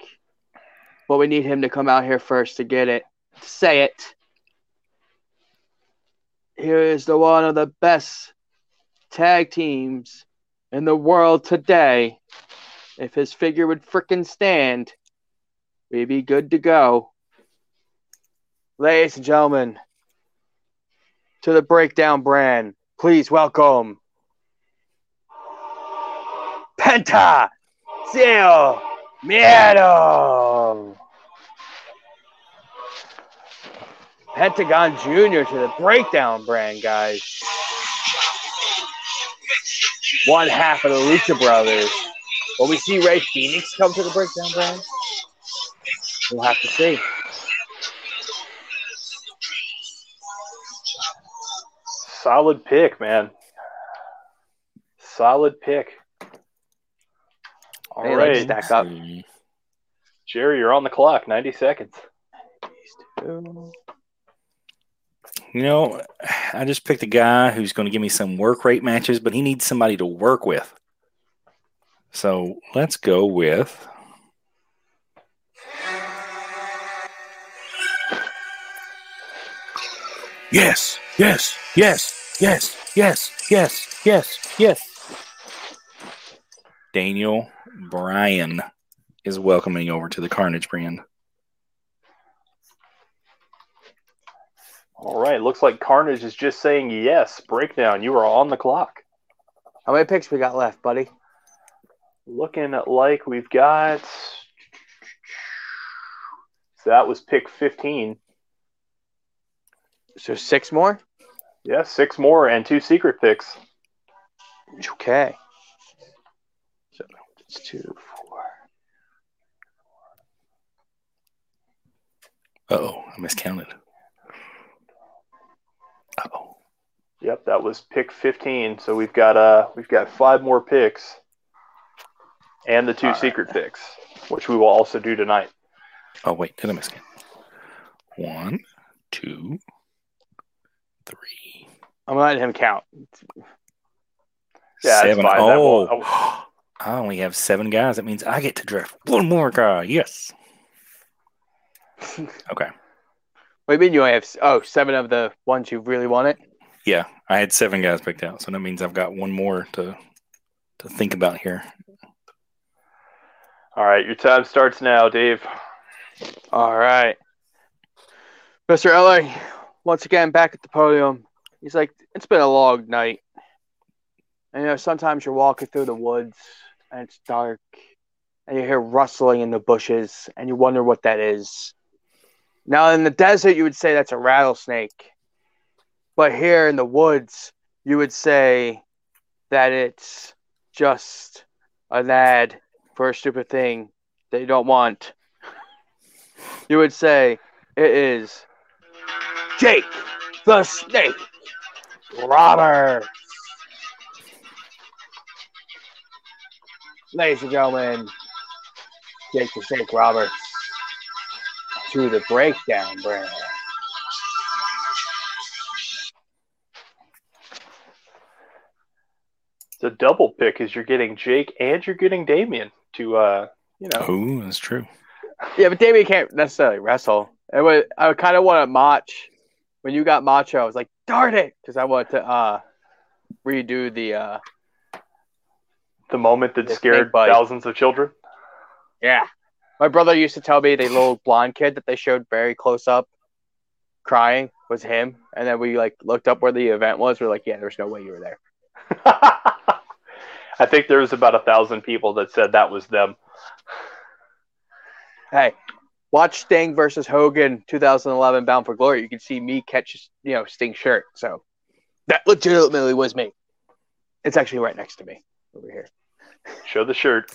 Speaker 1: But we need him to come out here first to get it. Say it. Here is the one of the best tag teams in the world today. If his figure would frickin' stand, we'd be good to go. Ladies and gentlemen, to the Breakdown brand, please welcome Penta Cero Miedo. Pentagon Jr. to the Breakdown brand, guys. One half of the Lucha Brothers. Will we see Rey Fenix come to the Breakdown brand? We'll have to see.
Speaker 3: Solid pick, man. Solid pick. All
Speaker 1: They
Speaker 3: right,
Speaker 1: like stack up.
Speaker 3: Jerry, you're on the clock. 90 seconds.
Speaker 2: You know, I just picked a guy who's going to give me some work rate matches, but he needs somebody to work with. So let's go with. Yes, yes, yes, yes, yes, yes, yes, yes. Daniel Bryan is welcoming over to the Carnage brand.
Speaker 3: All right, looks like Carnage is just saying yes. Breakdown, you are on the clock.
Speaker 1: How many picks we got left, buddy?
Speaker 3: Looking like we've got. So that was pick 15.
Speaker 1: So six more?
Speaker 3: Yeah, six more and two secret picks.
Speaker 1: Okay. Two, four.
Speaker 2: Oh, I miscounted. Oh,
Speaker 3: Yep, that was pick 15. So we've got uh we've got five more picks and the two
Speaker 2: All right.
Speaker 3: secret picks, which we will also do tonight.
Speaker 2: oh wait, did I miscount? One, two, three,
Speaker 1: I'm letting him count.
Speaker 3: Yeah, that's
Speaker 2: seven.
Speaker 3: fine. That
Speaker 2: Oh,
Speaker 3: will-
Speaker 2: I only have seven guys. That means I get to draft one more guy. Yes. Okay.
Speaker 1: What do you mean you only have oh seven of the ones you really wanted?
Speaker 2: Yeah, I had seven guys picked out, so that means I've got one more to to think about here.
Speaker 3: All right, your time starts now, Dave.
Speaker 1: All right. Mr. LA, once again back at the podium. He's like, it's been a long night. And you know, sometimes you're walking through the woods and it's dark and you hear rustling in the bushes and you wonder what that is. Now in the desert you would say that's a rattlesnake. But here in the woods, you would say that it's just an ad for a stupid thing that you don't want. You would say it is Jake the Snake Roberts. Ladies and gentlemen, Jake the Snake Roberts to the breakdown brand.
Speaker 3: It's a double pick because you're getting Jake and you're getting Damien to, uh, you know.
Speaker 2: Oh, that's true.
Speaker 1: Yeah, but Damien can't necessarily wrestle. It was, I kind of wanted Mach. When you got Macho, I was like, darn it, because I wanted to uh, redo the. Uh,
Speaker 3: The moment that scared
Speaker 1: bite.
Speaker 3: thousands of children.
Speaker 1: yeah, my brother used to tell me the little blonde kid that they showed very close up, crying was him, and then we like looked up where the event was. We're like, yeah, there's no way you were there.
Speaker 3: I think there was about a thousand people that said that was them.
Speaker 1: Hey, watch Sting versus Hogan 2011 Bound for Glory. You can see me catch, you know, Sting's shirt. So that legitimately was me. It's actually right next to me over here.
Speaker 3: Show the shirt.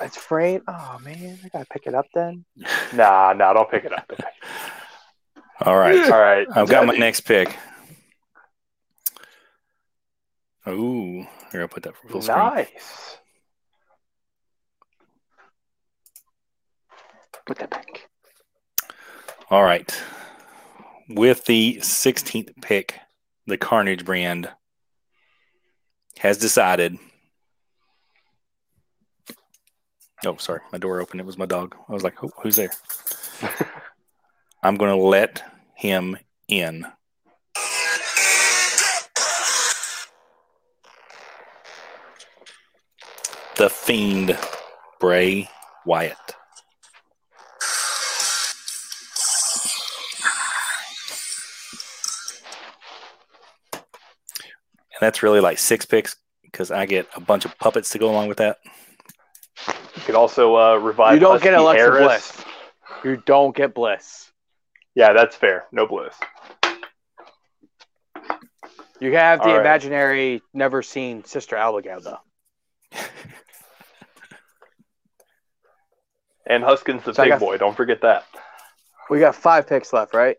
Speaker 1: It's framed. Oh man, I gotta pick it up then.
Speaker 3: Nah, nah, don't pick it up. Don't pick it
Speaker 2: All right.
Speaker 3: up. All right.
Speaker 2: I've got my next pick. Ooh, here I'll put that for full screen.
Speaker 3: Nice.
Speaker 1: Put that back.
Speaker 2: All right. With the 16th pick, the Carnage brand has decided. Oh, sorry. My door opened. It was my dog. I was like, oh, who's there? I'm going to let him in. The Fiend, Bray Wyatt. And that's really like six picks because I get a bunch of puppets to go along with that.
Speaker 3: You could also uh, revive.
Speaker 1: You don't get Alexa
Speaker 3: Harris.
Speaker 1: Bliss. You don't get Bliss.
Speaker 3: Yeah, that's fair. No bliss.
Speaker 1: You have the
Speaker 3: All right.
Speaker 1: imaginary, never seen Sister Abigail though.
Speaker 3: And Huskus the
Speaker 1: So
Speaker 3: big
Speaker 1: got-
Speaker 3: boy. Don't forget that.
Speaker 1: We got five picks left, right?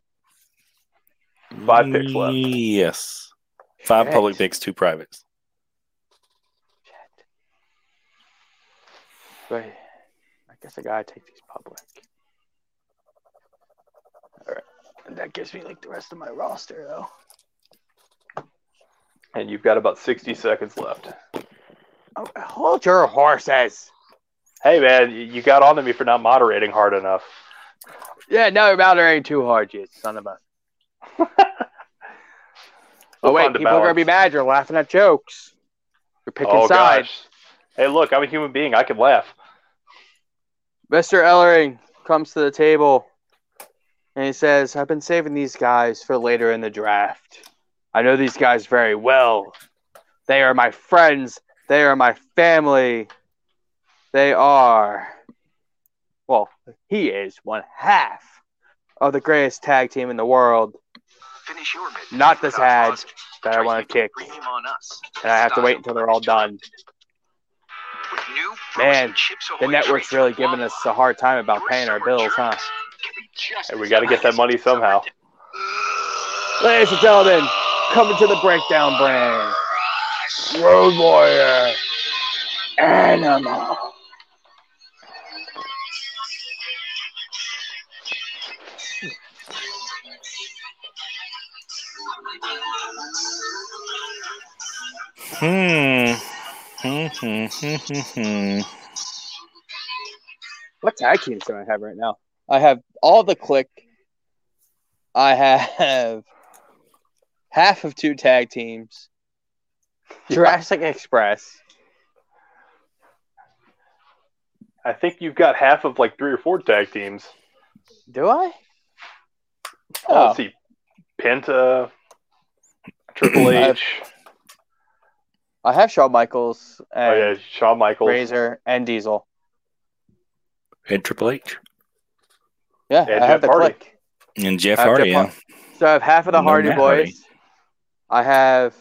Speaker 3: Five picks left.
Speaker 2: Yes. Five
Speaker 1: Shit.
Speaker 2: public picks, two privates.
Speaker 1: Wait, I guess I gotta take these public. All right, and that gives me like the rest of my roster though.
Speaker 3: And you've got about 60 seconds left.
Speaker 1: Oh, hold your horses.
Speaker 3: Hey, man, you- got on to me for not moderating hard enough.
Speaker 1: Yeah, no, you're moderating too hard, you son of a. Oh wait, people are gonna be mad. You're laughing at jokes. You're picking
Speaker 3: Oh,
Speaker 1: sides.
Speaker 3: gosh. Hey, look, I'm a human being. I can laugh.
Speaker 1: Mr. Ellering comes to the table and he says, I've been saving these guys for later in the draft. I know these guys very well. They are my friends. They are my family. They are, well, he is one half of the greatest tag team in the world
Speaker 5: Finish your mid-
Speaker 1: Not this ad that I want to kick. And I have to wait until they're all done.
Speaker 5: With new
Speaker 1: Man,
Speaker 5: Chips
Speaker 1: The network's really giving us a hard time about paying our bills, huh?
Speaker 5: treats can be just
Speaker 3: Hey, we got to get that money somehow.
Speaker 5: summer.
Speaker 1: Ladies and gentlemen, coming to the breakdown brand. Road Warrior. Animal.
Speaker 2: Hmm. Hmm, hmm, hmm,
Speaker 1: what tag teams do I have right now? I have all the Kliq. I have half of two tag teams. Jurassic Express.
Speaker 3: I think you've got half of like three or four tag teams.
Speaker 1: Do I?
Speaker 3: Oh,
Speaker 1: Oh,
Speaker 3: let's see. Penta, Triple H,
Speaker 1: I have Shawn Michaels
Speaker 3: oh yeah, Shawn Michaels.
Speaker 1: Razor and Diesel.
Speaker 2: And Triple H.
Speaker 1: Yeah,
Speaker 3: And
Speaker 1: I have
Speaker 3: Jeff
Speaker 1: the
Speaker 3: Hardy.
Speaker 1: Kliq.
Speaker 2: And Jeff
Speaker 1: I have
Speaker 2: Hardy,
Speaker 1: Jeff
Speaker 2: yeah.
Speaker 1: So I have half of the
Speaker 2: No,
Speaker 1: Hardy
Speaker 2: Matt
Speaker 1: Boys.
Speaker 2: Hardy.
Speaker 1: I have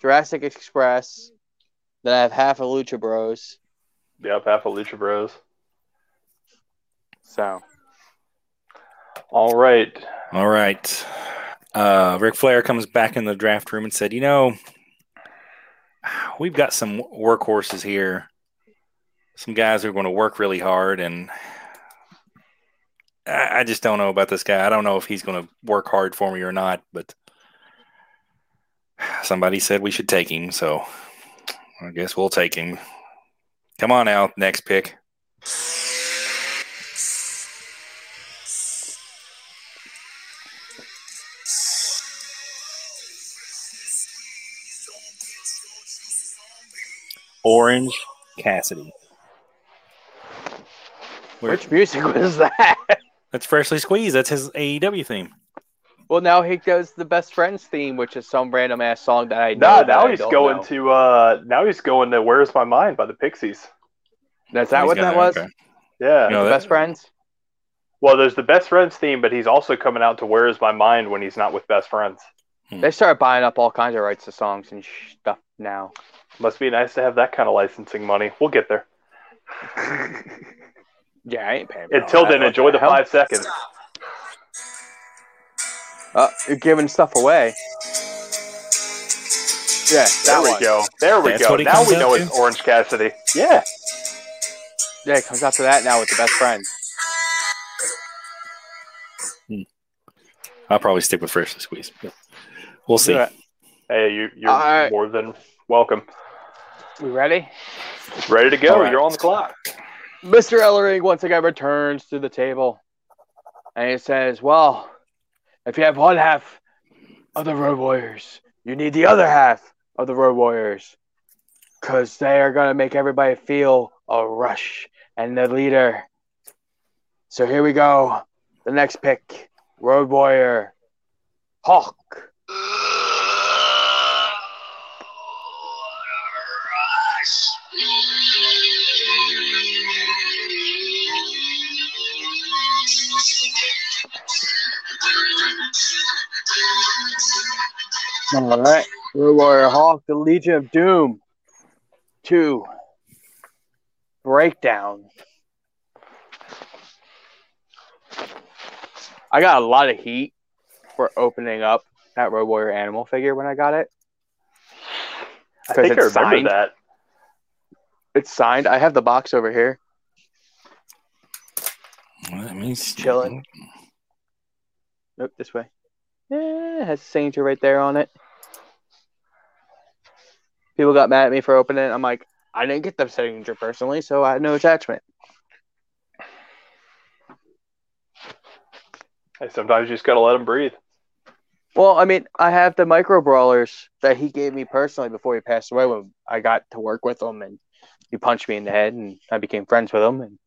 Speaker 1: Jurassic Express. Then I have half of Lucha Bros.
Speaker 3: Yep, half of Lucha Bros.
Speaker 1: So
Speaker 3: All right.
Speaker 2: All right. uh, Ric Flair comes back in the draft room and said, "You know, we've got some workhorses here. Some guys who are going to work really hard, and I, I just don't know about this guy. I don't know if he's going to work hard for me or not. But somebody said we should take him, so I guess we'll take him. Come on out, next pick." Orange Cassidy. Where-
Speaker 1: Which music was that?
Speaker 2: That's freshly squeezed. That's his AEW theme.
Speaker 1: Well, now he does the best friends theme, which is some random ass song that I know.
Speaker 3: Nah,
Speaker 1: that
Speaker 3: now
Speaker 1: I
Speaker 3: he's
Speaker 1: don't
Speaker 3: going
Speaker 1: know.
Speaker 3: to uh now he's going to Where's My Mind by the Pixies.
Speaker 1: Is that
Speaker 2: He's
Speaker 1: what
Speaker 2: got-
Speaker 1: that was?
Speaker 2: okay.
Speaker 3: Yeah.
Speaker 2: No,
Speaker 1: the
Speaker 2: that-
Speaker 1: best friends.
Speaker 3: Well, there's the Best Friends theme, but he's also coming out to Where's My Mind when he's not with Best Friends.
Speaker 1: They started buying up all kinds of rights to songs and stuff now.
Speaker 3: Must be nice to have that kind of licensing money. We'll get there.
Speaker 1: Yeah, I ain't paying. for
Speaker 3: Until then, enjoy the
Speaker 1: hell?
Speaker 3: five seconds.
Speaker 1: Oh, you're giving stuff away. Yeah,
Speaker 3: There we
Speaker 1: one.
Speaker 3: go. There we
Speaker 2: That's
Speaker 3: go. Now we know
Speaker 2: to?
Speaker 3: it's Orange Cassidy. Yeah.
Speaker 1: Yeah, it comes after that now with the best friends. Hmm.
Speaker 2: I'll probably stick with freshly squeezed. but We'll see.
Speaker 1: Yeah.
Speaker 3: Hey, you, you're
Speaker 1: All right.
Speaker 3: more than welcome.
Speaker 1: We ready?
Speaker 3: Ready to go.
Speaker 1: Right.
Speaker 3: You're on the clock.
Speaker 1: Mr. Ellering once again returns to the table and he says, Well, if you have one half of the Road Warriors, you need the other half of the Road Warriors because they are going to make everybody feel a rush and the leader. So here we go. The next pick Road Warrior Hawk. All right. Road Warrior Hawk, the Legion of Doom. Two. Breakdown. I got a lot of heat for opening up that Road Warrior animal figure when I got it.
Speaker 3: I
Speaker 1: 'Cause
Speaker 3: think I
Speaker 1: it's
Speaker 3: remember
Speaker 1: signed.
Speaker 3: that.
Speaker 1: It's signed. I have the box over here.
Speaker 2: Let me see.
Speaker 1: Chilling. Nope, this way. Yeah, it has a signature right there on it. People got mad at me for opening it. I'm like, I didn't get the signature personally, so I had no attachment.
Speaker 3: Hey, sometimes you just gotta let them breathe.
Speaker 1: Well, I mean, I have the micro brawlers that he gave me personally before he passed away. When I got to work with him, and he punched me in the head, and I became friends with him. And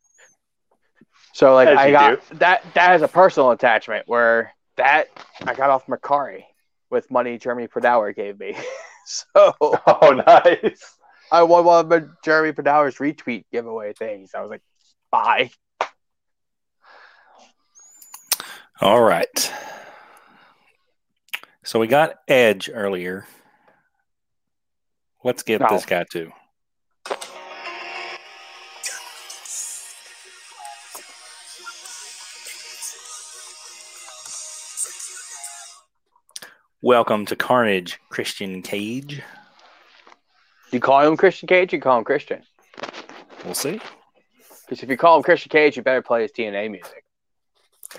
Speaker 1: so, like,
Speaker 3: As
Speaker 1: I got that. That has a personal attachment where that I got off Mercari with money Jeremy Pradauer gave me. so
Speaker 3: Oh, nice.
Speaker 1: I won one of Jeremy Pradauer's retweet giveaway things. I was like, bye.
Speaker 2: All right. So we got Edge earlier. Let's get
Speaker 1: No.
Speaker 2: this guy too. Welcome to Carnage, Christian Cage.
Speaker 1: You call him Christian Cage, you call him Christian.
Speaker 2: We'll see.
Speaker 1: Because if you call him Christian Cage, you better play his TNA music.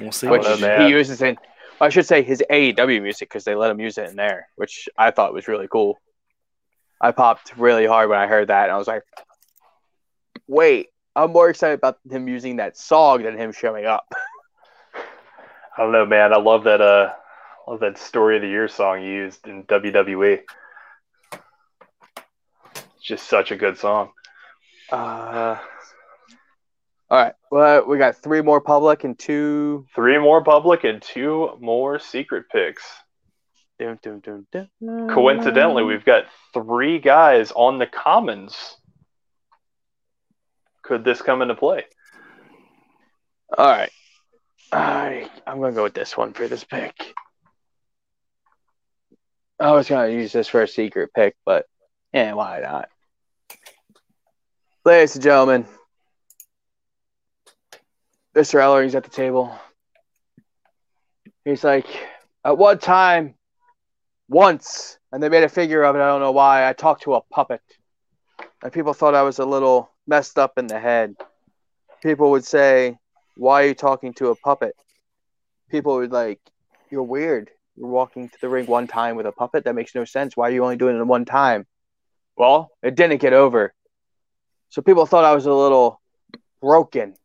Speaker 2: We'll see.
Speaker 1: which
Speaker 3: Oh,
Speaker 2: what-
Speaker 1: he uses in I should say his AEW music because they let him use it in there, which I thought was really cool. I popped really hard when I heard that, and I was like, "Wait, I'm more excited about him using that song than him showing up."
Speaker 3: I don't know, man. I love that. Uh, love that story of the year song used in WWE. It's just such a good song.
Speaker 1: Uh, all right, well, we got three more public and two.
Speaker 3: Three more public and two more secret picks.
Speaker 1: Dun, dun, dun.
Speaker 3: Coincidentally, we've got three guys on the commons. Could this come into play?
Speaker 1: All right. I, I'm going to go with this one for this pick. I was going to use this for a secret pick, but yeah, why not? Ladies and gentlemen, Mr. Ellering's at the table. He's like, At one time, once, and they made a figure of it. I don't know why. I talked to a puppet, and people thought I was a little messed up in the head. People would say, "Why are you talking to a puppet?" People would like, "You're weird. You're walking to the ring one time with a puppet. That makes no sense. Why are you only doing it one time?" Well, it didn't get over, so people thought I was a little broken.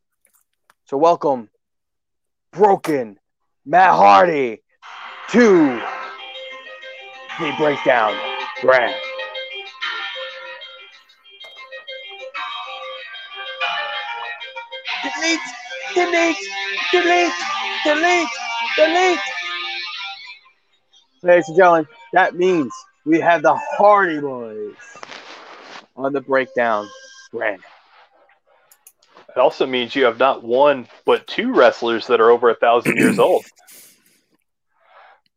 Speaker 1: So welcome, broken Matt Hardy to the breakdown draft. Delete, delete, delete, delete. Ladies and gentlemen, that means we have the Hardy Boys on the breakdown draft.
Speaker 3: It also means you have not one but two wrestlers that are over a thousand years old.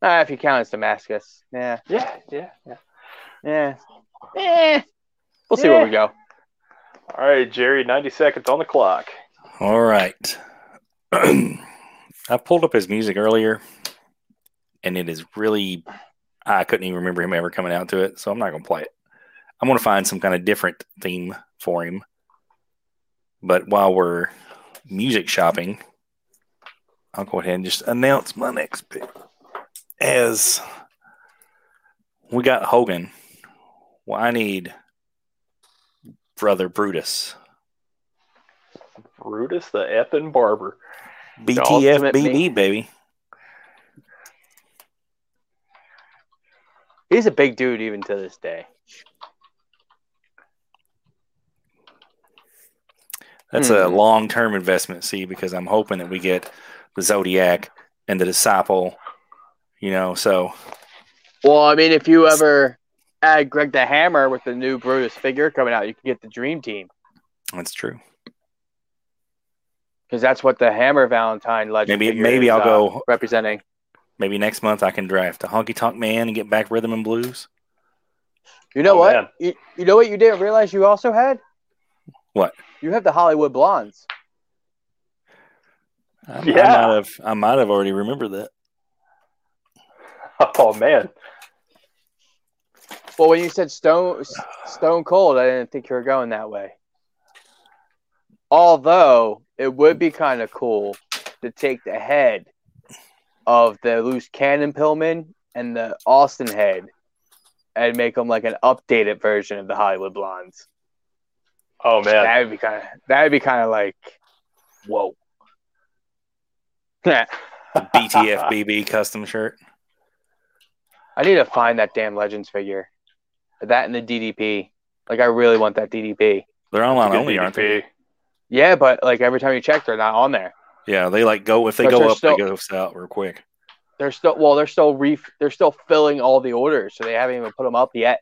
Speaker 1: Ah, if you count as Damascus, yeah,
Speaker 3: Yeah, yeah, yeah.
Speaker 1: yeah, eh. We'll see where we go.
Speaker 3: All right, Jerry, 90 seconds on the clock.
Speaker 2: All right. I pulled up his music earlier, and it is really. I couldn't even remember him ever coming out to it, so I'm not going to play it. I'm to find some kind of different theme for him. But while we're music shopping, I'll go ahead and just announce my next pick. As we got Hogan, well, I need Brother Brutus.
Speaker 3: Brutus the effing barber.
Speaker 2: BTFBB, baby.
Speaker 1: He's a big dude even to this day.
Speaker 2: That's a
Speaker 1: Hmm.
Speaker 2: long term investment, see, because I'm hoping that we get the Zodiac and the Disciple, you know. So,
Speaker 1: Well, I mean, if you ever add Greg the Hammer with the new Brutus figure coming out, you can get the Dream Team
Speaker 2: that's true.
Speaker 1: Because that's what the Hammer Valentine legend.
Speaker 2: Maybe- maybe
Speaker 1: is,
Speaker 2: I'll
Speaker 1: uh,
Speaker 2: go-
Speaker 1: representing.
Speaker 2: Maybe next month I can draft a honky tonk man and get back rhythm and blues.
Speaker 1: You know
Speaker 3: Oh,
Speaker 1: what? You, you know what you didn't realize you also had?
Speaker 2: What?
Speaker 1: You have the Hollywood Blondes.
Speaker 2: I,
Speaker 3: Yeah.
Speaker 2: I might have I might have already remembered that.
Speaker 3: Oh, man.
Speaker 1: Well, when you said Stone Stone Cold, I didn't think you were going that way. Although it would be kind of cool to take the head of the loose cannon Pillman and the Austin head and make them like an updated version of the Hollywood Blondes.
Speaker 3: Oh, man.
Speaker 1: That would be kind of that would be kind of like, whoa. I
Speaker 2: BTFBB custom shirt.
Speaker 1: I need to find that damn Legends figure, that and the DDP. Like I really want that DDP.
Speaker 2: They're online
Speaker 3: Good
Speaker 2: only, aren't they?
Speaker 3: DDP.
Speaker 1: Yeah, but like every time you check, they're not on there.
Speaker 2: Yeah, they like go if they
Speaker 1: But
Speaker 2: go up,
Speaker 1: still-
Speaker 2: they go south real quick.
Speaker 1: They're still well, they're still re they're still filling all the orders, so they haven't even put them up yet.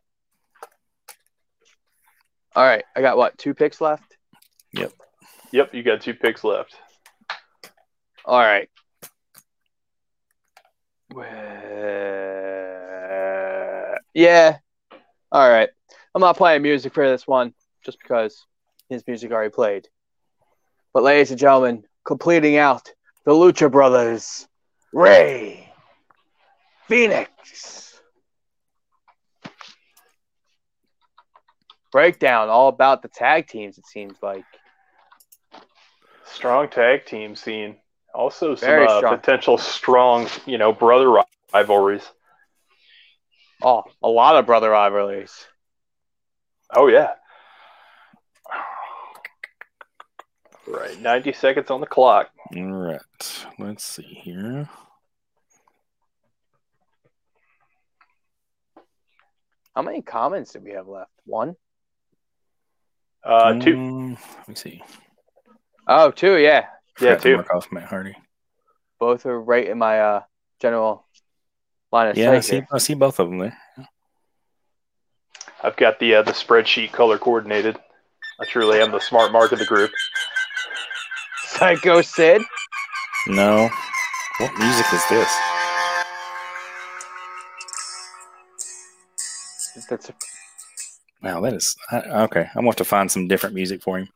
Speaker 1: All right, I got what two picks left.
Speaker 3: Yep, Yep, you got two picks left.
Speaker 1: All right. Uh, yeah. All right. I'm not playing music for this one just because his music already played. But, ladies and gentlemen, completing out the Lucha Brothers, Rey Fenix. Breakdown all about the tag teams, it seems like.
Speaker 3: Strong tag team scene. Also, some
Speaker 1: Very
Speaker 3: uh, potential strong, you know, brother rivalries.
Speaker 1: Oh, a lot of brother rivalries.
Speaker 3: Oh, yeah. Right, 90 seconds on the clock.
Speaker 2: All right. Let's see here.
Speaker 1: How many comments do we have left? One?
Speaker 3: Uh, two.
Speaker 2: Mm, let me see.
Speaker 1: Oh, two, yeah.
Speaker 3: Yeah,
Speaker 2: Forgot
Speaker 3: two.
Speaker 2: Mark off Matt Hardy.
Speaker 1: Both are right in my uh, general line of
Speaker 2: Yeah, I
Speaker 1: sight.
Speaker 2: see.
Speaker 1: here.
Speaker 2: I see both of them there.
Speaker 3: I've got the uh, the spreadsheet color coordinated. I truly am the smart mark of the group.
Speaker 1: Psycho Sid.
Speaker 2: No. What music is this?
Speaker 1: That's a...
Speaker 2: Wow, that is I, okay. I'm gonna have to find some different music for him.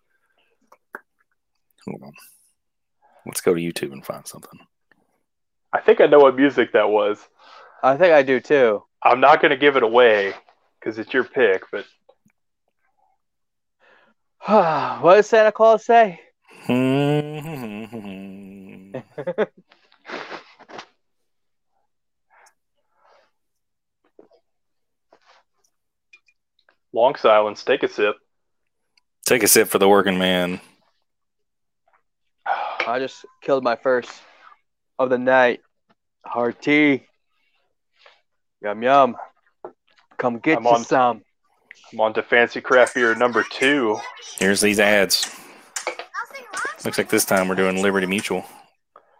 Speaker 2: Hold on. Let's go to YouTube and find something.
Speaker 3: I think I know what music that was.
Speaker 1: I think I do too.
Speaker 3: I'm not going to give it away because it's your pick, but
Speaker 1: what does Santa Claus say?
Speaker 3: long silence. Take a sip.
Speaker 2: Take a sip for the working man.
Speaker 1: I just killed my first of the night. Hard tea. Yum yum. Come get
Speaker 3: I'm
Speaker 1: you
Speaker 3: on-
Speaker 1: some.
Speaker 3: I'm on to fancy craft beer number two.
Speaker 2: Here's these ads. Looks like this time we're doing Liberty Mutual.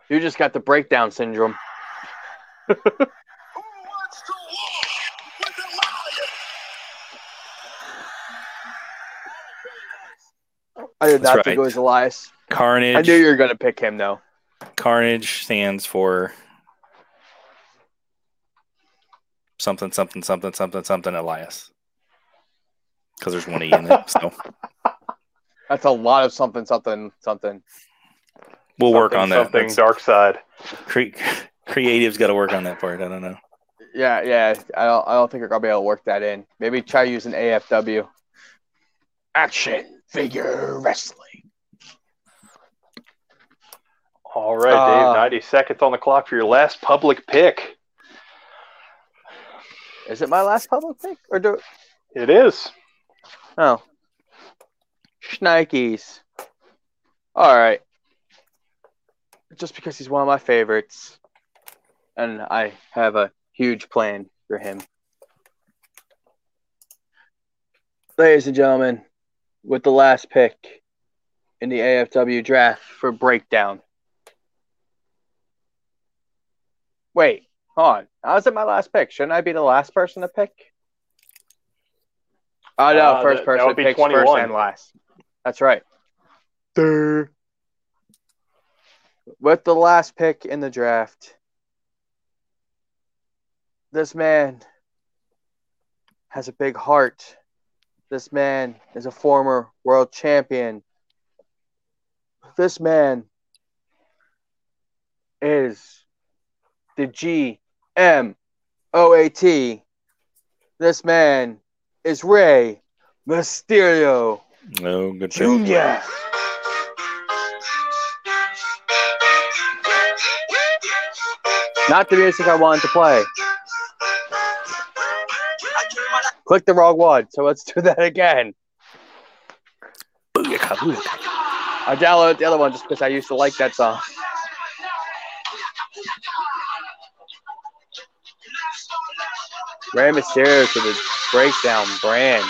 Speaker 1: You just got the breakdown syndrome.
Speaker 5: Who wants to walk with the lion?
Speaker 1: I did not
Speaker 2: That's
Speaker 1: think it was Elias.
Speaker 2: Carnage.
Speaker 1: I knew you were gonna pick him though.
Speaker 2: Carnage stands for something, something, something, something, something. Elias, because there's one e in it. So
Speaker 1: That's a lot of something, something, something.
Speaker 2: we'll work on that.
Speaker 3: Something
Speaker 2: That's-
Speaker 3: dark side.
Speaker 2: Cre- creative's got to work on that part. I don't know.
Speaker 1: Yeah, yeah. I don't. I don't think we're gonna be able to work that in. Maybe try using AFW. Action figure wrestling.
Speaker 3: All right,
Speaker 1: Uh,
Speaker 3: Dave. 90 seconds on the clock for your last public pick.
Speaker 1: Is it my last public pick or do?
Speaker 3: It is.
Speaker 1: Oh, Schnikes. All right. Just because he's one of my favorites, and I have a huge plan for him. Ladies and gentlemen, with the last pick in the AFW draft for breakdown. Wait, hold on. How is it my last pick? Shouldn't I be the last person to pick? Oh no,
Speaker 3: Uh,
Speaker 1: first
Speaker 3: that-
Speaker 1: person picks first and last. That's right. With the last pick in the draft, this man has a big heart. This man is a former world champion. This man is the GMOAT. This man is Rey Mysterio
Speaker 2: Oh, good pick.
Speaker 1: Jr. Not the music I wanted to play. Click the wrong one, so let's do that again.
Speaker 2: Booyaka, booyaka.
Speaker 1: I downloaded the other one just because I used to like that song. Rey Mysterio to the breakdown brand.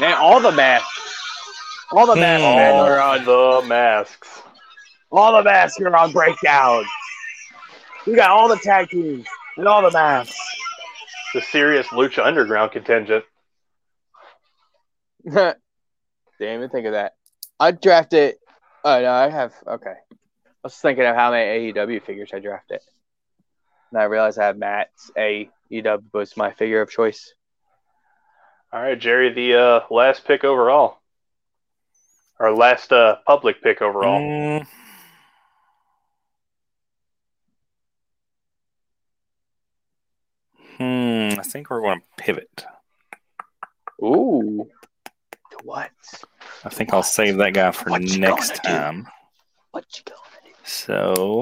Speaker 1: Man, all the masks. All the masks,
Speaker 2: Hmm.
Speaker 1: man,
Speaker 3: All
Speaker 1: are on.
Speaker 3: the masks.
Speaker 1: All the masks are on breakdown. We got all the tag teams and all the masks.
Speaker 3: The serious Lucha Underground contingent.
Speaker 1: Didn't even think of that. I drafted. Oh no, I have. Okay, I was thinking of how many AEW figures I drafted, and I realized I have Matt's AEW was my figure of choice.
Speaker 3: All right, Jerry, the uh, last pick overall. Our last uh, public pick overall.
Speaker 2: Mm. Hmm, I think we're going to pivot.
Speaker 1: Ooh, to what?
Speaker 2: I think I'll save that guy for
Speaker 1: What
Speaker 2: next
Speaker 1: gonna do?
Speaker 2: time.
Speaker 1: What you gonna do?
Speaker 2: So,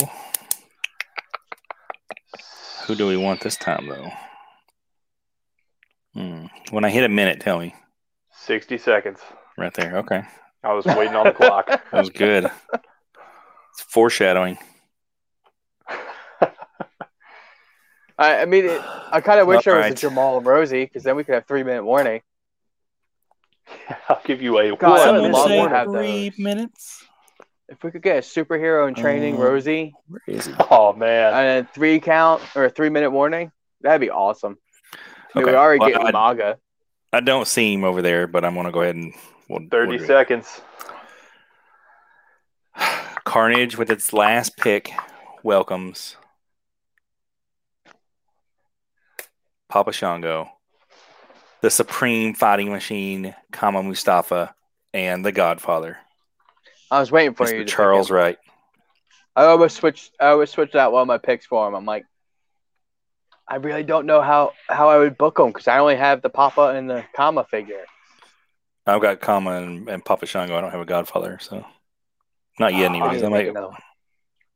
Speaker 2: who do we want this time, though? Hmm. When I hit a minute, tell me.
Speaker 3: 60 seconds.
Speaker 2: Right there. Okay.
Speaker 3: I was waiting on the clock.
Speaker 2: That was good. It's foreshadowing.
Speaker 1: I, I mean, it, I kind of wish there was a
Speaker 2: Alright.
Speaker 1: Jamal and Rosie because then we could have three minute warning.
Speaker 3: I'll give you a
Speaker 1: God, I
Speaker 3: one
Speaker 1: would love
Speaker 3: minute
Speaker 1: to have
Speaker 3: warning.
Speaker 1: those.
Speaker 2: minutes.
Speaker 1: If we could get a superhero in training,
Speaker 2: Um,
Speaker 1: Rosie,
Speaker 2: Where is he?
Speaker 3: Oh, man.
Speaker 1: and a three count or a three minute warning, that'd be awesome. I mean,
Speaker 2: Okay.
Speaker 1: we already
Speaker 2: Well,
Speaker 1: get
Speaker 2: I-
Speaker 1: Umaga.
Speaker 2: I don't see him over there, but I'm going to go ahead and we'll,
Speaker 3: 30
Speaker 2: we'll
Speaker 3: seconds.
Speaker 2: Carnage with its last pick welcomes Papa Shango, the Supreme Fighting Machine, Kama Mustafa, and the Godfather,
Speaker 1: I was waiting for you.
Speaker 2: Mr.
Speaker 1: To
Speaker 2: Charles
Speaker 1: pick him.
Speaker 2: Wright.
Speaker 1: I always switched. I always switched out one of my picks for him. I'm like, I really don't know how how I would book them because I only have the Papa and the Kama figure.
Speaker 2: I've got Kama and, and Papa Shango. I don't have a Godfather, so not yet.
Speaker 1: Oh,
Speaker 2: Anyways, I
Speaker 1: I
Speaker 2: might.
Speaker 1: didn't know.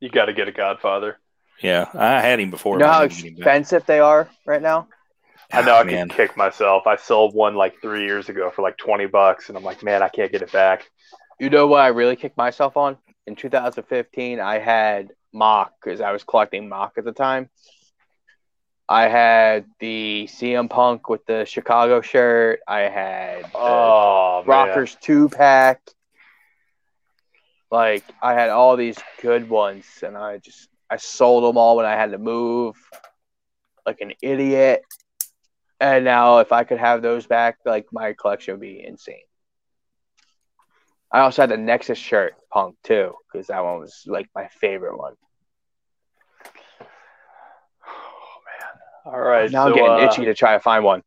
Speaker 3: You got to get a Godfather.
Speaker 2: Yeah, I had him before.
Speaker 1: You know how
Speaker 2: didn't him
Speaker 1: expensive they are right now.
Speaker 3: I know ah, I
Speaker 2: Man.
Speaker 3: could kick myself. I sold one like three years ago for like twenty bucks, and I'm like, man, I can't get it back.
Speaker 1: You know what I really kicked myself on? In 2015, I had mock because I was collecting mock at the time. I had the CM Punk with the Chicago shirt. I had
Speaker 3: Oh, man.
Speaker 1: Rockers two pack. Like I had all these good ones, and I just I sold them all when I had to move, like an idiot. And now, if I could have those back, like my collection would be insane. I also had the Nexus shirt, Punk too, because that one was like my favorite one.
Speaker 3: All right,
Speaker 1: now I'm getting
Speaker 3: uh,
Speaker 1: itchy to try to find one.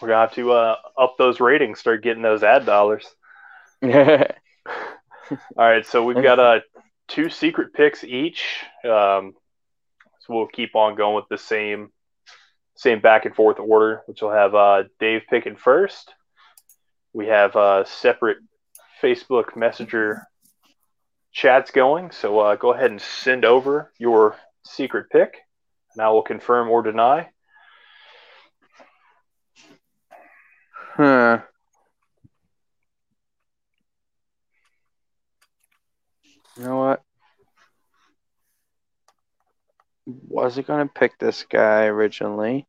Speaker 3: We're gonna have to uh, up those ratings, start getting those ad dollars. All right, so we've got uh, two secret picks each. Um, so we'll keep on going with the same same back and forth order, which will have uh, Dave picking first. We have uh, separate Facebook Messenger chats going, so uh, go ahead and send over your secret pick, and I will confirm or deny.
Speaker 1: Huh. You know what? Wasn't gonna pick this guy originally,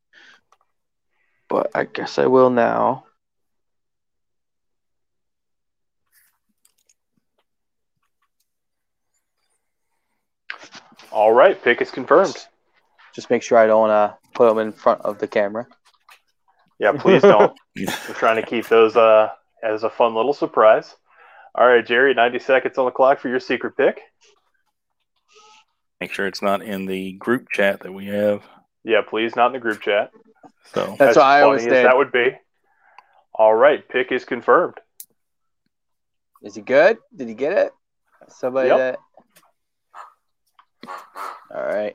Speaker 1: but I guess I will now.
Speaker 3: All right, pick is confirmed.
Speaker 1: Just make sure I don't uh, put them in front of the camera.
Speaker 3: Yeah, please don't. We're trying to keep those uh, as a fun little surprise. All right, Jerry, 90 seconds on the clock for your secret pick.
Speaker 2: Make sure it's not in the group chat that we have.
Speaker 3: Yeah, please, not in the group chat.
Speaker 2: So
Speaker 1: That's
Speaker 3: As
Speaker 1: what I always
Speaker 3: as
Speaker 1: did.
Speaker 3: That would be. All right, pick is confirmed.
Speaker 1: Is he good? Did he get it? Somebody
Speaker 3: Yep.
Speaker 1: that. All right.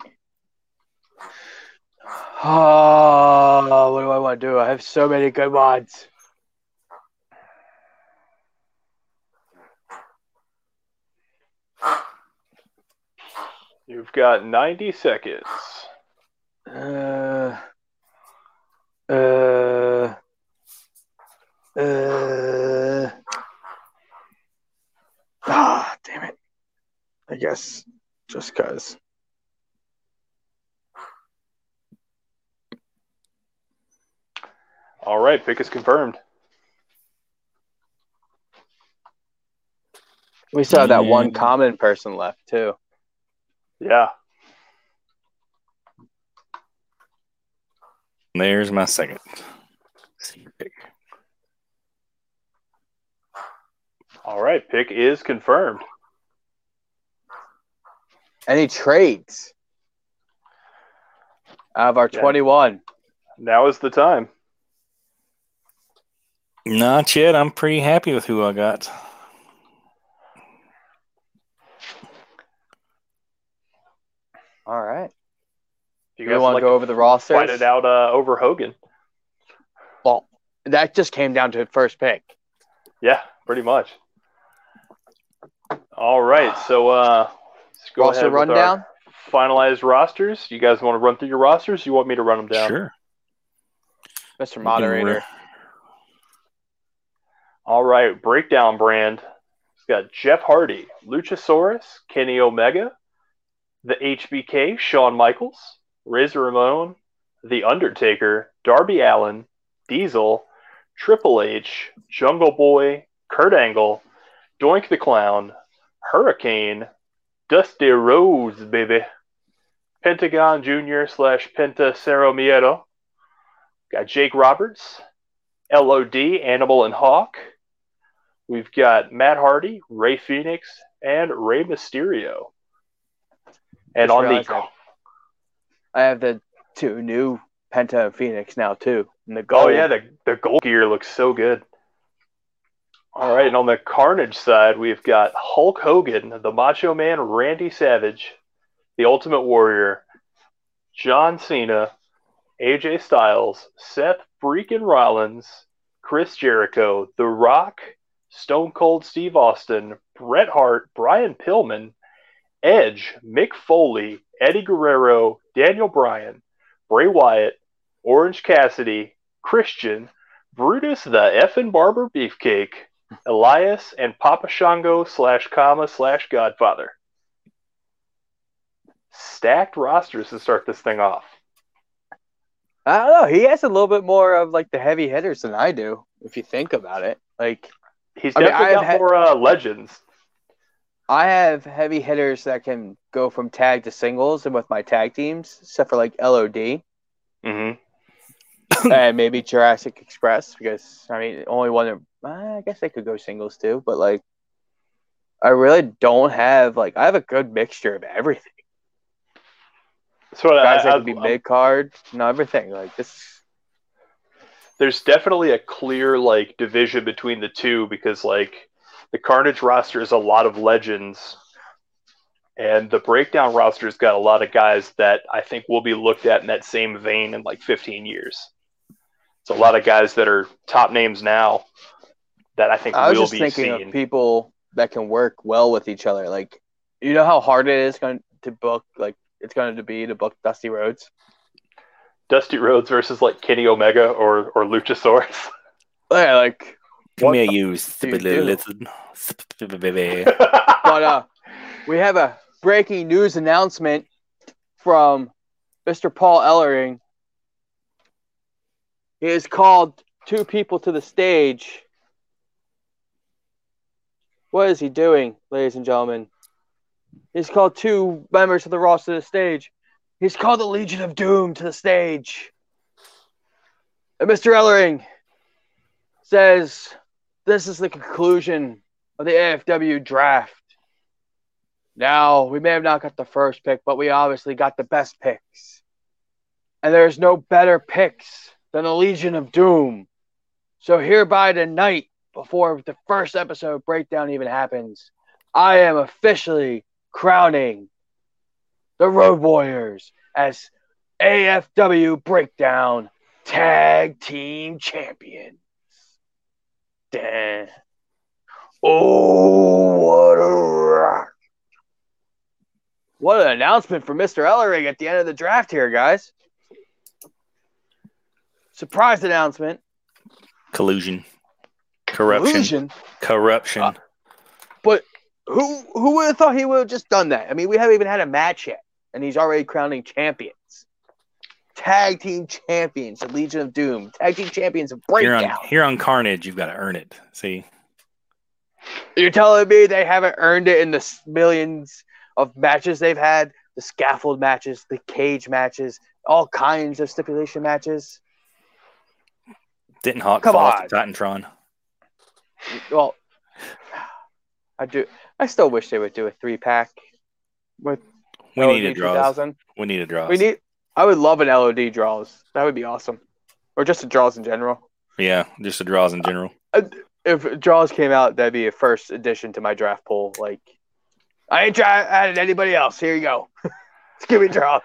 Speaker 1: Oh, what do I want to do? I have so many good ones.
Speaker 3: You've got 90 seconds.
Speaker 1: Uh, uh, uh. Ah, damn it. I guess just because.
Speaker 3: All right, pick is confirmed.
Speaker 1: We still have that one
Speaker 2: Mm.
Speaker 1: common person left, too.
Speaker 3: Yeah.
Speaker 2: there's my second pick.
Speaker 3: All right, pick is confirmed.
Speaker 1: Any trades? Out of our
Speaker 3: Yeah.
Speaker 1: 21.
Speaker 3: Now is the time.
Speaker 2: Not yet. I'm pretty happy with who I got.
Speaker 1: All right.
Speaker 3: You
Speaker 1: You
Speaker 3: guys
Speaker 1: want
Speaker 3: like
Speaker 1: to go over the rosters?
Speaker 3: fight it out uh, over Hogan?
Speaker 1: Well, that just came down to first pick.
Speaker 3: Yeah, pretty much. All right, so uh, let's go
Speaker 1: Roster
Speaker 3: ahead with our
Speaker 1: rundown.
Speaker 3: finalized rosters. You guys want to run through your rosters? You want me to run them down?
Speaker 2: Sure.
Speaker 1: Mr. Moderator.
Speaker 3: All right, breakdown brand. It's got Jeff Hardy, Luchasaurus, Kenny Omega, the HBK, Shawn Michaels, Razor Ramon, The Undertaker, Darby Allin, Diesel, Triple H, Jungle Boy, Kurt Angle, Doink the Clown, Hurricane, Dusty Rhodes, baby, Pentagon Jr. slash Penta Cero Miedo, got Jake Roberts, LOD, Animal and Hawk. We've got Matt Hardy, Rey Fenix, and Rey Mysterio. And on the
Speaker 1: I- I have the two new Penta and Phoenix now too. And the
Speaker 3: oh yeah, the the gold gear looks so good. All right, and on the Carnage side, we've got Hulk Hogan, the Macho Man Randy Savage, the Ultimate Warrior, John Cena, AJ Styles, Seth freaking Rollins, Chris Jericho, The Rock, Stone Cold Steve Austin, Bret Hart, Brian Pillman, Edge, Mick Foley, Eddie Guerrero, Daniel Bryan, Bray Wyatt, Orange Cassidy, Christian, Brutus the effing Barber Beefcake, Elias, and Papa Shango slash Kama slash Godfather. Stacked rosters to start this thing off.
Speaker 1: I don't know. He has a little bit more of like the heavy hitters than I do, if you think about it. Like
Speaker 3: He's
Speaker 1: I mean,
Speaker 3: definitely got
Speaker 1: had-
Speaker 3: more uh, legends.
Speaker 1: I have heavy hitters that can go from tag to singles and with my tag teams, except for like LOD
Speaker 3: hmm
Speaker 1: and maybe Jurassic Express because I mean only one. I guess they could go singles too, but like I really don't have like I have a good mixture of everything.
Speaker 3: So
Speaker 1: Guys
Speaker 3: I,
Speaker 1: that
Speaker 3: I,
Speaker 1: could be mid card and everything like this.
Speaker 3: There's definitely a clear like division between the two because like the Carnage roster is a lot of legends, and the Breakdown roster's got a lot of guys that I think will be looked at in that same vein in like 15 years. It's a lot of guys that are top names now that I think
Speaker 1: I was
Speaker 3: will
Speaker 1: just
Speaker 3: be
Speaker 1: thinking
Speaker 3: seen.
Speaker 1: of people that can work well with each other. Like you know how hard it is going to book like it's going to be to book Dusty Rhodes.
Speaker 3: Dusty Rhodes versus like Kenny Omega or or Luchasaurus.
Speaker 1: Yeah, like
Speaker 2: Come
Speaker 1: What
Speaker 2: here,
Speaker 1: the
Speaker 2: you stupid little little baby.
Speaker 1: but uh, we have a breaking news announcement from Mr. Paul Ellering. He has called two people to the stage. What is he doing, ladies and gentlemen? He's called two members of the roster to the stage. He's called the Legion of Doom to the stage. And Mr. Ellering says this is the conclusion of the AFW draft. Now, we may have not got the first pick, but we obviously got the best picks. And there's no better picks than the Legion of Doom. So, hereby tonight, before the first episode breakdown even happens, I am officially crowning the Road Warriors as AFW Breakdown Tag Team Champions. Damn. Oh, what a rock. What an announcement from Mr. Ellering at the end of the draft here, guys. Surprise announcement.
Speaker 2: Collusion. Corruption.
Speaker 1: Illusion.
Speaker 2: Corruption.
Speaker 1: Uh, Who who would have thought he would have just done that? I mean, we haven't even had a match yet, and he's already crowning champions. Tag team champions of Legion of Doom. Tag team champions of
Speaker 2: here
Speaker 1: Breakdown.
Speaker 2: on here on Carnage, you've got to earn it. See,
Speaker 1: You're telling me they haven't earned it in the millions of matches they've had, the scaffold matches, the cage matches, all kinds of stipulation matches.
Speaker 2: didn't Hawk
Speaker 1: Come
Speaker 2: fall
Speaker 1: on.
Speaker 2: the Titantron?
Speaker 1: Well, I do. I still wish they would do a three pack with
Speaker 2: We
Speaker 1: LOD
Speaker 2: need a
Speaker 1: Droz.
Speaker 2: We need a Droz.
Speaker 1: We need. I would love an LOD Droz. That would be awesome, or just a Droz in general.
Speaker 2: yeah, just the Droz in general.
Speaker 1: Uh, if Droz came out, that'd be a first addition to my draft pool. Like, I ain't try added anybody else. Here you go. Give me Droz.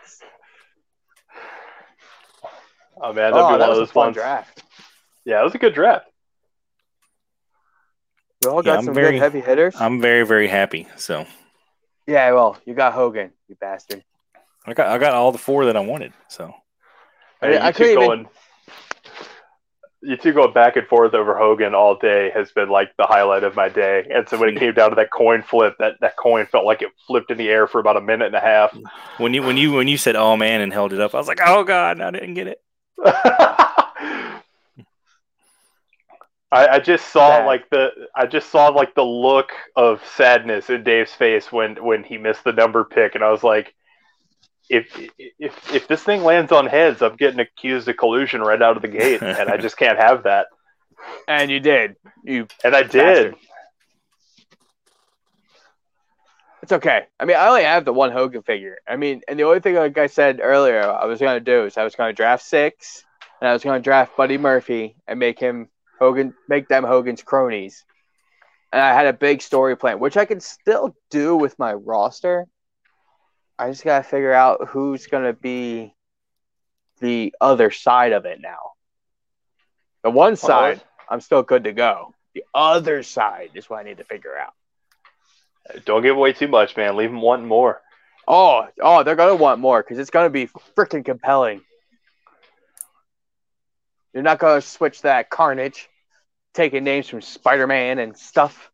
Speaker 3: Oh man, that'd
Speaker 1: oh,
Speaker 3: be one
Speaker 1: that
Speaker 3: of
Speaker 1: was a
Speaker 3: those
Speaker 1: fun
Speaker 3: ones.
Speaker 1: draft.
Speaker 3: Yeah, it was a good draft.
Speaker 1: We all got
Speaker 2: I'm
Speaker 1: some
Speaker 2: very-
Speaker 1: good heavy hitters.
Speaker 2: I'm very very happy. So
Speaker 1: yeah, well, you got Hogan, you bastard.
Speaker 2: I got I got all the four that I wanted. So
Speaker 1: I-
Speaker 3: Hey,
Speaker 1: I
Speaker 3: you two
Speaker 1: couldn't even-
Speaker 3: going, you two going back and forth over Hogan all day has been like the highlight of my day. And so when it came down to that coin flip, that, that coin felt like it flipped in the air for about a minute and a half.
Speaker 2: when you when you when you said oh man and held it up, I was like oh god, I didn't get it.
Speaker 3: I, I just saw
Speaker 1: Sad.
Speaker 3: like the I just saw like the look of sadness in Dave's face when when he missed the number pick, and I was like, if if if this thing lands on heads, I'm getting accused of collusion right out of the gate, and I just can't have that.
Speaker 1: And you did. You.
Speaker 3: And I did.
Speaker 1: Bastard. It's okay. I mean, I only have the one Hogan figure. I mean, and the only thing, like I said earlier, I was gonna do is I was gonna draft six, and I was gonna draft Buddy Murphy and make him Hogan, make them Hogan's cronies. and I had a big story plan, which I can still do with my roster. I just gotta figure out who's gonna be the other side of it now. The one side, I'm still good to go. The other side is what I need to figure out.
Speaker 3: Don't give away too much, man. Leave them wanting more.
Speaker 1: Oh, oh, they're gonna want more because it's gonna be freaking compelling. You're not gonna switch that Carnage, taking names from Spider-Man and stuff.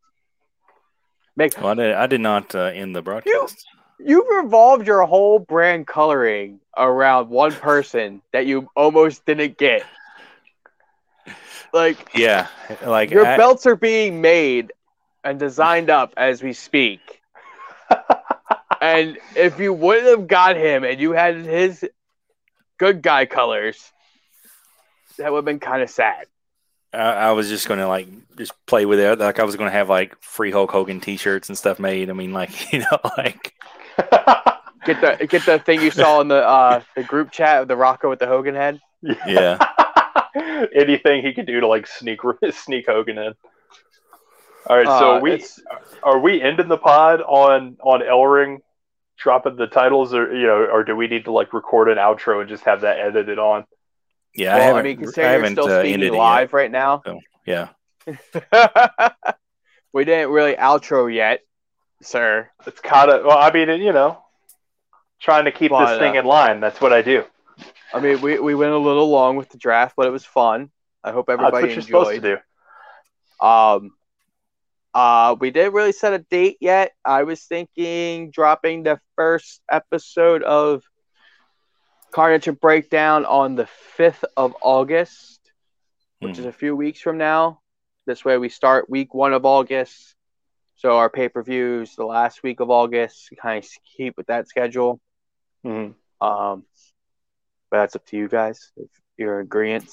Speaker 1: Make
Speaker 2: Well, I did, I did not uh, end the broadcast.
Speaker 1: You've revolved your whole brand coloring around one person that you almost didn't get. Like
Speaker 2: Yeah, like
Speaker 1: your
Speaker 2: I-
Speaker 1: belts are being made and designed up as we speak. and if you wouldn't have got him and you had his good guy colors, that would have been kind of sad.
Speaker 2: I, I was just gonna like just play with it. Like I was gonna have like free Hulk Hogan T-shirts and stuff made. I mean, like you know, like
Speaker 1: Get the get the thing you saw in the uh, the group chat of the Rocco with the Hogan head.
Speaker 2: yeah.
Speaker 3: Anything he could do to like sneak sneak Hogan in. All right, so
Speaker 1: Uh,
Speaker 3: we
Speaker 1: it's-
Speaker 3: are we ending the pod on on Ellering dropping the titles, or you know, or do we need to like record an outro and just have that edited on?
Speaker 2: Yeah, I
Speaker 1: well, I,
Speaker 2: haven't.
Speaker 1: mean,
Speaker 2: I
Speaker 1: considering you're
Speaker 2: haven't
Speaker 1: still
Speaker 2: uh,
Speaker 1: speaking
Speaker 2: ended it
Speaker 1: live right now,
Speaker 2: yet. Yeah,
Speaker 1: we didn't really outro yet, sir.
Speaker 3: It's kind of well, I mean, you know, trying to keep
Speaker 1: But,
Speaker 3: this thing
Speaker 1: uh,
Speaker 3: in line. That's what I do.
Speaker 1: I mean, we, we went a little long with the draft, but it was fun. I hope
Speaker 3: That's what
Speaker 1: everybody
Speaker 3: you're supposed to
Speaker 1: enjoyed.
Speaker 3: do.
Speaker 1: Um, uh, we didn't really set a date yet. I was thinking dropping the first episode of Carnage Breakdown on the fifth of August, which
Speaker 2: Hmm.
Speaker 1: is a few weeks from now. This way, we start week one of August. So our pay per views the last week of August. Kind of keep with that schedule.
Speaker 3: Mhm.
Speaker 1: Um, but that's up to you guys. If you're in agreement,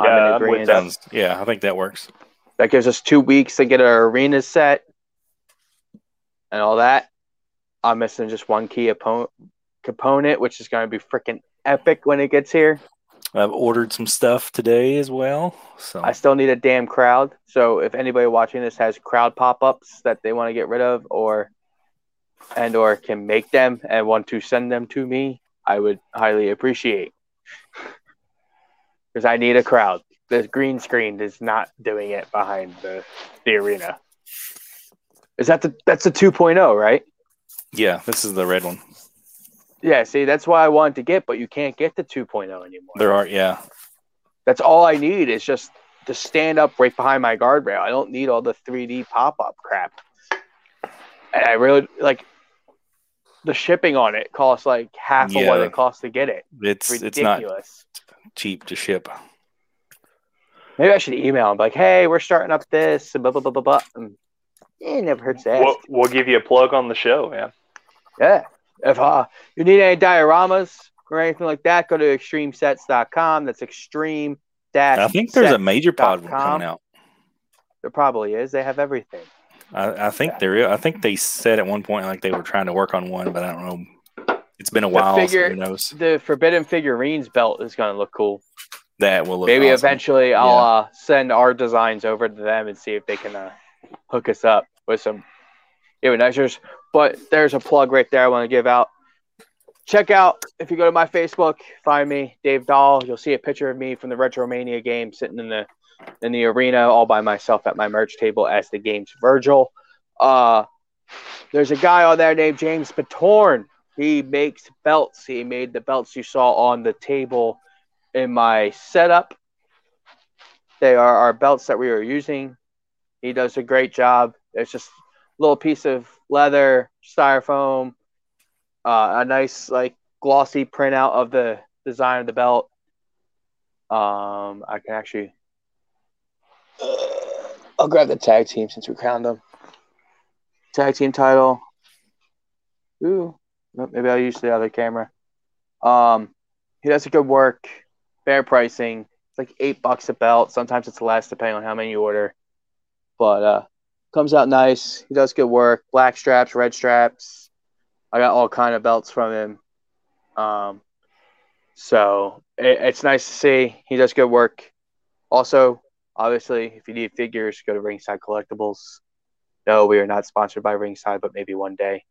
Speaker 3: Yeah,
Speaker 1: in
Speaker 3: I'm with
Speaker 1: agreement.
Speaker 2: sounds. Yeah, I think that works.
Speaker 1: That gives us two weeks to get our arena set and all that. I'm missing just one key opponent, component, which is going to be freaking epic when it gets here.
Speaker 2: I've ordered some stuff today as well. So
Speaker 1: I still need a damn crowd. So if anybody watching this has crowd pop-ups that they want to get rid of, or and or can make them and want to send them to me, I would highly appreciate. Because I need a crowd. The green screen is not doing it behind the the arena. Is that the that's the 2.0, right?
Speaker 2: yeah, this is the red one.
Speaker 1: Yeah, see, that's why I wanted to get, but you can't get the 2.0 anymore.
Speaker 2: There are yeah.
Speaker 1: That's all I need is just to stand up right behind my guardrail. I don't need all the 3D pop up crap. And I really like the shipping on it costs like half of what it costs to get it.
Speaker 2: It's
Speaker 1: Ridiculous.
Speaker 2: it's not cheap to ship.
Speaker 1: Maybe I should email him like, hey, we're starting up this and blah blah blah blah blah. And it never hurts to ask.
Speaker 3: We'll, we'll give you a plug on the show, man.
Speaker 1: Yeah. If uh, you need any dioramas or anything like that, go to extremesets.com. That's extreme dash.
Speaker 2: I think there's a major pod one coming out.
Speaker 1: There probably is. They have everything.
Speaker 2: I, I think there is. I think they said at one point like they were trying to work on one, but I don't know. It's been a while.
Speaker 1: figure-
Speaker 2: so who knows?
Speaker 1: The Forbidden Figurines belt is going to look cool.
Speaker 2: That will look
Speaker 1: Maybe
Speaker 2: awesome.
Speaker 1: eventually I'll uh, send our designs over to them and see if they can uh, hook us up with some even nicer. But there's a plug right there I want to give out. Check out if you go to my Facebook, find me, Dave Dahl. You'll see a picture of me from the Retromania game sitting in the in the arena all by myself at my merch table as the game's Virgil. Uh, there's a guy on there named James Batorn. He makes belts. He made the belts you saw on the table in my setup. They are our belts that we are using. He does a great job. It's just little piece of leather, styrofoam, uh, a nice like glossy printout of the design of the belt. Um, I can actually, I'll grab the tag team since we crowned them. Tag team title. Ooh, maybe I'll use the other camera. Um, he does a good work, fair pricing. It's like eight bucks a belt. Sometimes it's less depending on how many you order. But uh, comes out nice. He does good work. Black straps, red straps. I got all kind of belts from him. Um, so it, it's nice to see. He does good work. Also, obviously, if you need figures, go to Ringside Collectibles. No, we are not sponsored by Ringside, but maybe one day.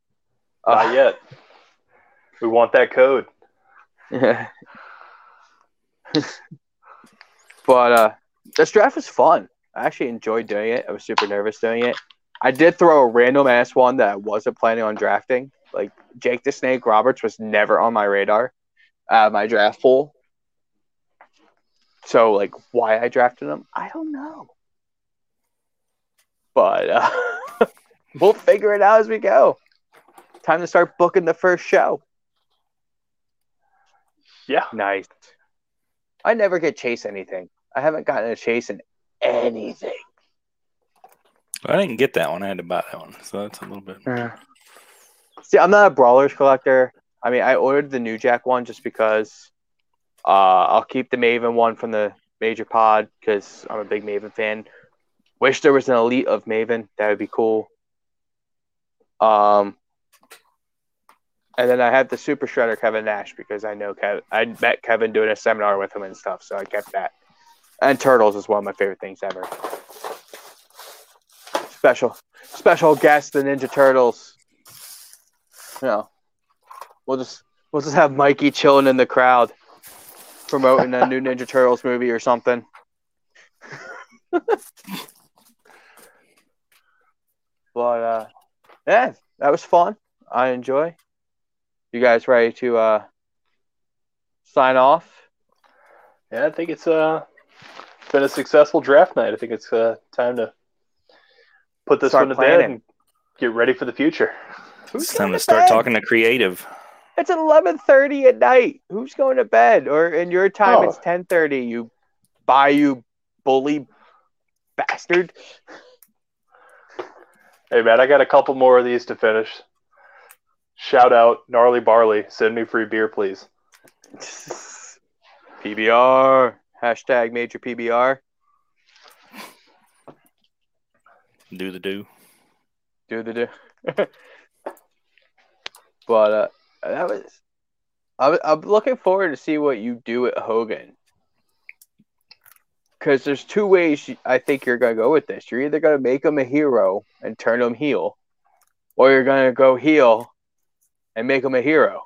Speaker 1: Uh,
Speaker 3: Not yet. We want that code.
Speaker 1: but uh, this draft was fun. I actually enjoyed doing it. I was super nervous doing it. I did throw a random ass one that I wasn't planning on drafting. Like Jake the Snake Roberts was never on my radar, uh, my draft pool. So like, why I drafted him, I don't know. But uh, we'll figure it out as we go. Time to start booking the first show.
Speaker 3: Yeah.
Speaker 1: Nice. I never get chase anything. I haven't gotten a chase in anything.
Speaker 2: I didn't get that one. I had to buy that one, so that's a little bit. Yeah.
Speaker 1: See, I'm not a brawlers collector. I mean, I ordered the New Jack one just because uh, I'll keep the Maven one from the Major Pod because I'm a big Maven fan. Wish there was an elite of Maven. That would be cool. Um, and then I have the Super Shredder Kevin Nash because I know Kevin. I met Kevin doing a seminar with him and stuff, so I kept that. And Turtles is one of my favorite things ever. Special, special guest, the Ninja Turtles. You know, we'll just we'll just have Mikey chilling in the crowd, promoting a new Ninja Turtles movie or something. but uh, yeah, that was fun. I enjoy. You guys ready to uh sign off?
Speaker 3: Yeah, I think it's uh been a successful draft night. I think it's uh, time to put this
Speaker 1: Start
Speaker 3: one to bed and get ready for the future.
Speaker 1: Who's
Speaker 2: It's time
Speaker 1: going
Speaker 2: to start
Speaker 1: bed?
Speaker 2: talking to creative.
Speaker 1: It's eleven thirty at night. Who's going to bed? Or in your time,
Speaker 3: Oh.
Speaker 1: it's ten thirty. You buy you bully bastard.
Speaker 3: Hey man, I got a couple more of these to finish. Shout out gnarly barley. Send me free beer, please.
Speaker 1: PBR hashtag major PBR.
Speaker 2: Do the do.
Speaker 1: Do the do. but uh, that was. I, I'm looking forward to see what you do at Hogan. Because there's two ways I think you're going to go with this. You're either going to make him a hero and turn him heel, or you're going to go heel and make him a hero.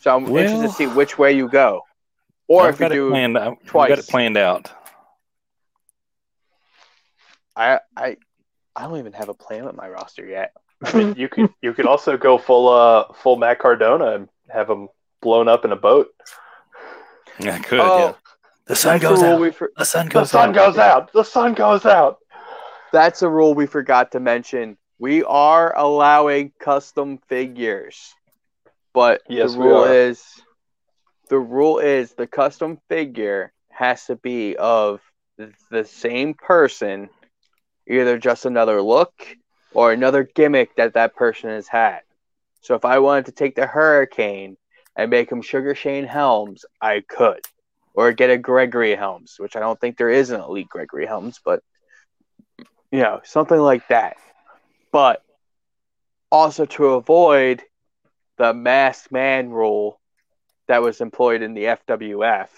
Speaker 1: So I'm interested to see which way you go. Or
Speaker 2: I've
Speaker 1: if you
Speaker 2: got it
Speaker 1: do,
Speaker 2: planned, I've got it planned out.
Speaker 1: I I I don't even have a plan with my roster yet.
Speaker 3: I mean, you could you could also go full uh full Matt Cardona and have him blown up in a boat.
Speaker 2: I could.
Speaker 1: Oh,
Speaker 2: yeah. The sun goes out.
Speaker 1: we for-
Speaker 2: The sun
Speaker 3: The sun
Speaker 2: out.
Speaker 3: goes out. The sun goes out.
Speaker 1: That's a rule we forgot to mention. We are allowing custom figures, but
Speaker 3: Yes,
Speaker 1: the rule is the rule is the custom figure has to be of the same person, either just another look or another gimmick that that person has had. So if I wanted to take the Hurricane and make him Sugar Shane Helms, I could, or get a Gregory Helms, which I don't think there is an elite Gregory Helms, but you know, something like that. But also to avoid the masked man rule that was employed in the FWF,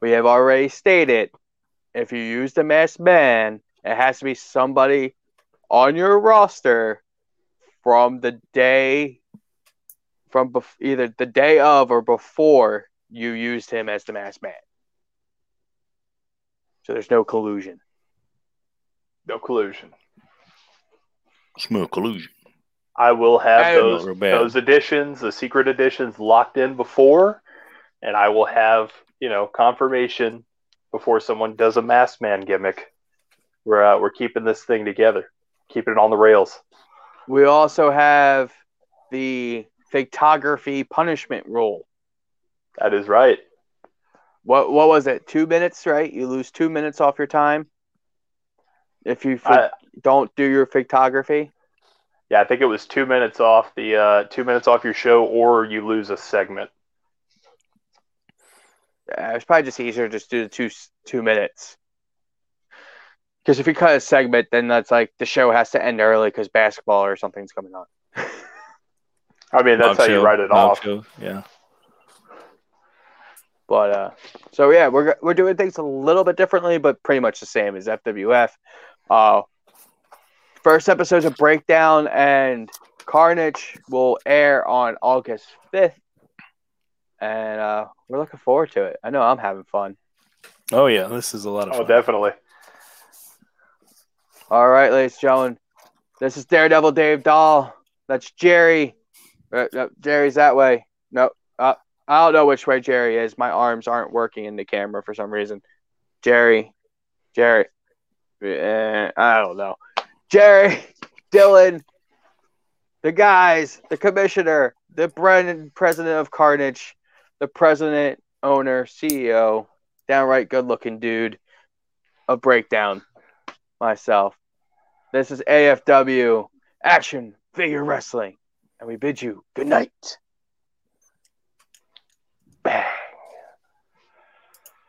Speaker 1: we have already stated if you use the masked man, it has to be somebody on your roster from the day from bef- either the day of or before you used him as the masked man. So there's no collusion.
Speaker 3: No collusion.
Speaker 2: Smooth collusion.
Speaker 3: I will have
Speaker 1: I-
Speaker 3: those
Speaker 2: Real
Speaker 3: those editions, the secret editions, locked in before, and I will have you know confirmation before someone does a masked man gimmick. We're uh, we're keeping this thing together, keeping it on the rails.
Speaker 1: We also have the photography punishment rule.
Speaker 3: That is right.
Speaker 1: What what was it? Two minutes, right? You lose two minutes off your time if you
Speaker 3: I,
Speaker 1: don't do your photography.
Speaker 3: Yeah, I think it was two minutes off the uh, two minutes off your show, or you lose a segment.
Speaker 1: Uh, it's probably just easier to just do the two two minutes. Because if you cut a segment, then that's like the show has to end early because basketball or something's coming on.
Speaker 3: I mean, that's
Speaker 2: Dog
Speaker 3: how you write it
Speaker 2: dog
Speaker 3: off.
Speaker 2: show, Yeah.
Speaker 1: But uh, so yeah, we're we're doing things a little bit differently, but pretty much the same as FWF. Uh, first episodes of Breakdown and Carnage will air on August fifth, and uh, we're looking forward to it. I know I'm having fun.
Speaker 2: Oh yeah, this is a lot of
Speaker 3: Oh,
Speaker 2: fun.
Speaker 3: Oh, definitely.
Speaker 1: All right, ladies and gentlemen, this is Daredevil Dave Dahl. That's Jerry. Uh, no, Jerry's that way. No, uh, I don't know which way Jerry is. My arms aren't working in the camera for some reason. Jerry, Jerry, eh, I don't know. Jerry, Dylan, the guys, the commissioner, the president of Carnage, the president, owner, CEO, downright good looking dude of Breakdown, myself. This is AFW Action Figure Wrestling, and we bid you good night. Bang.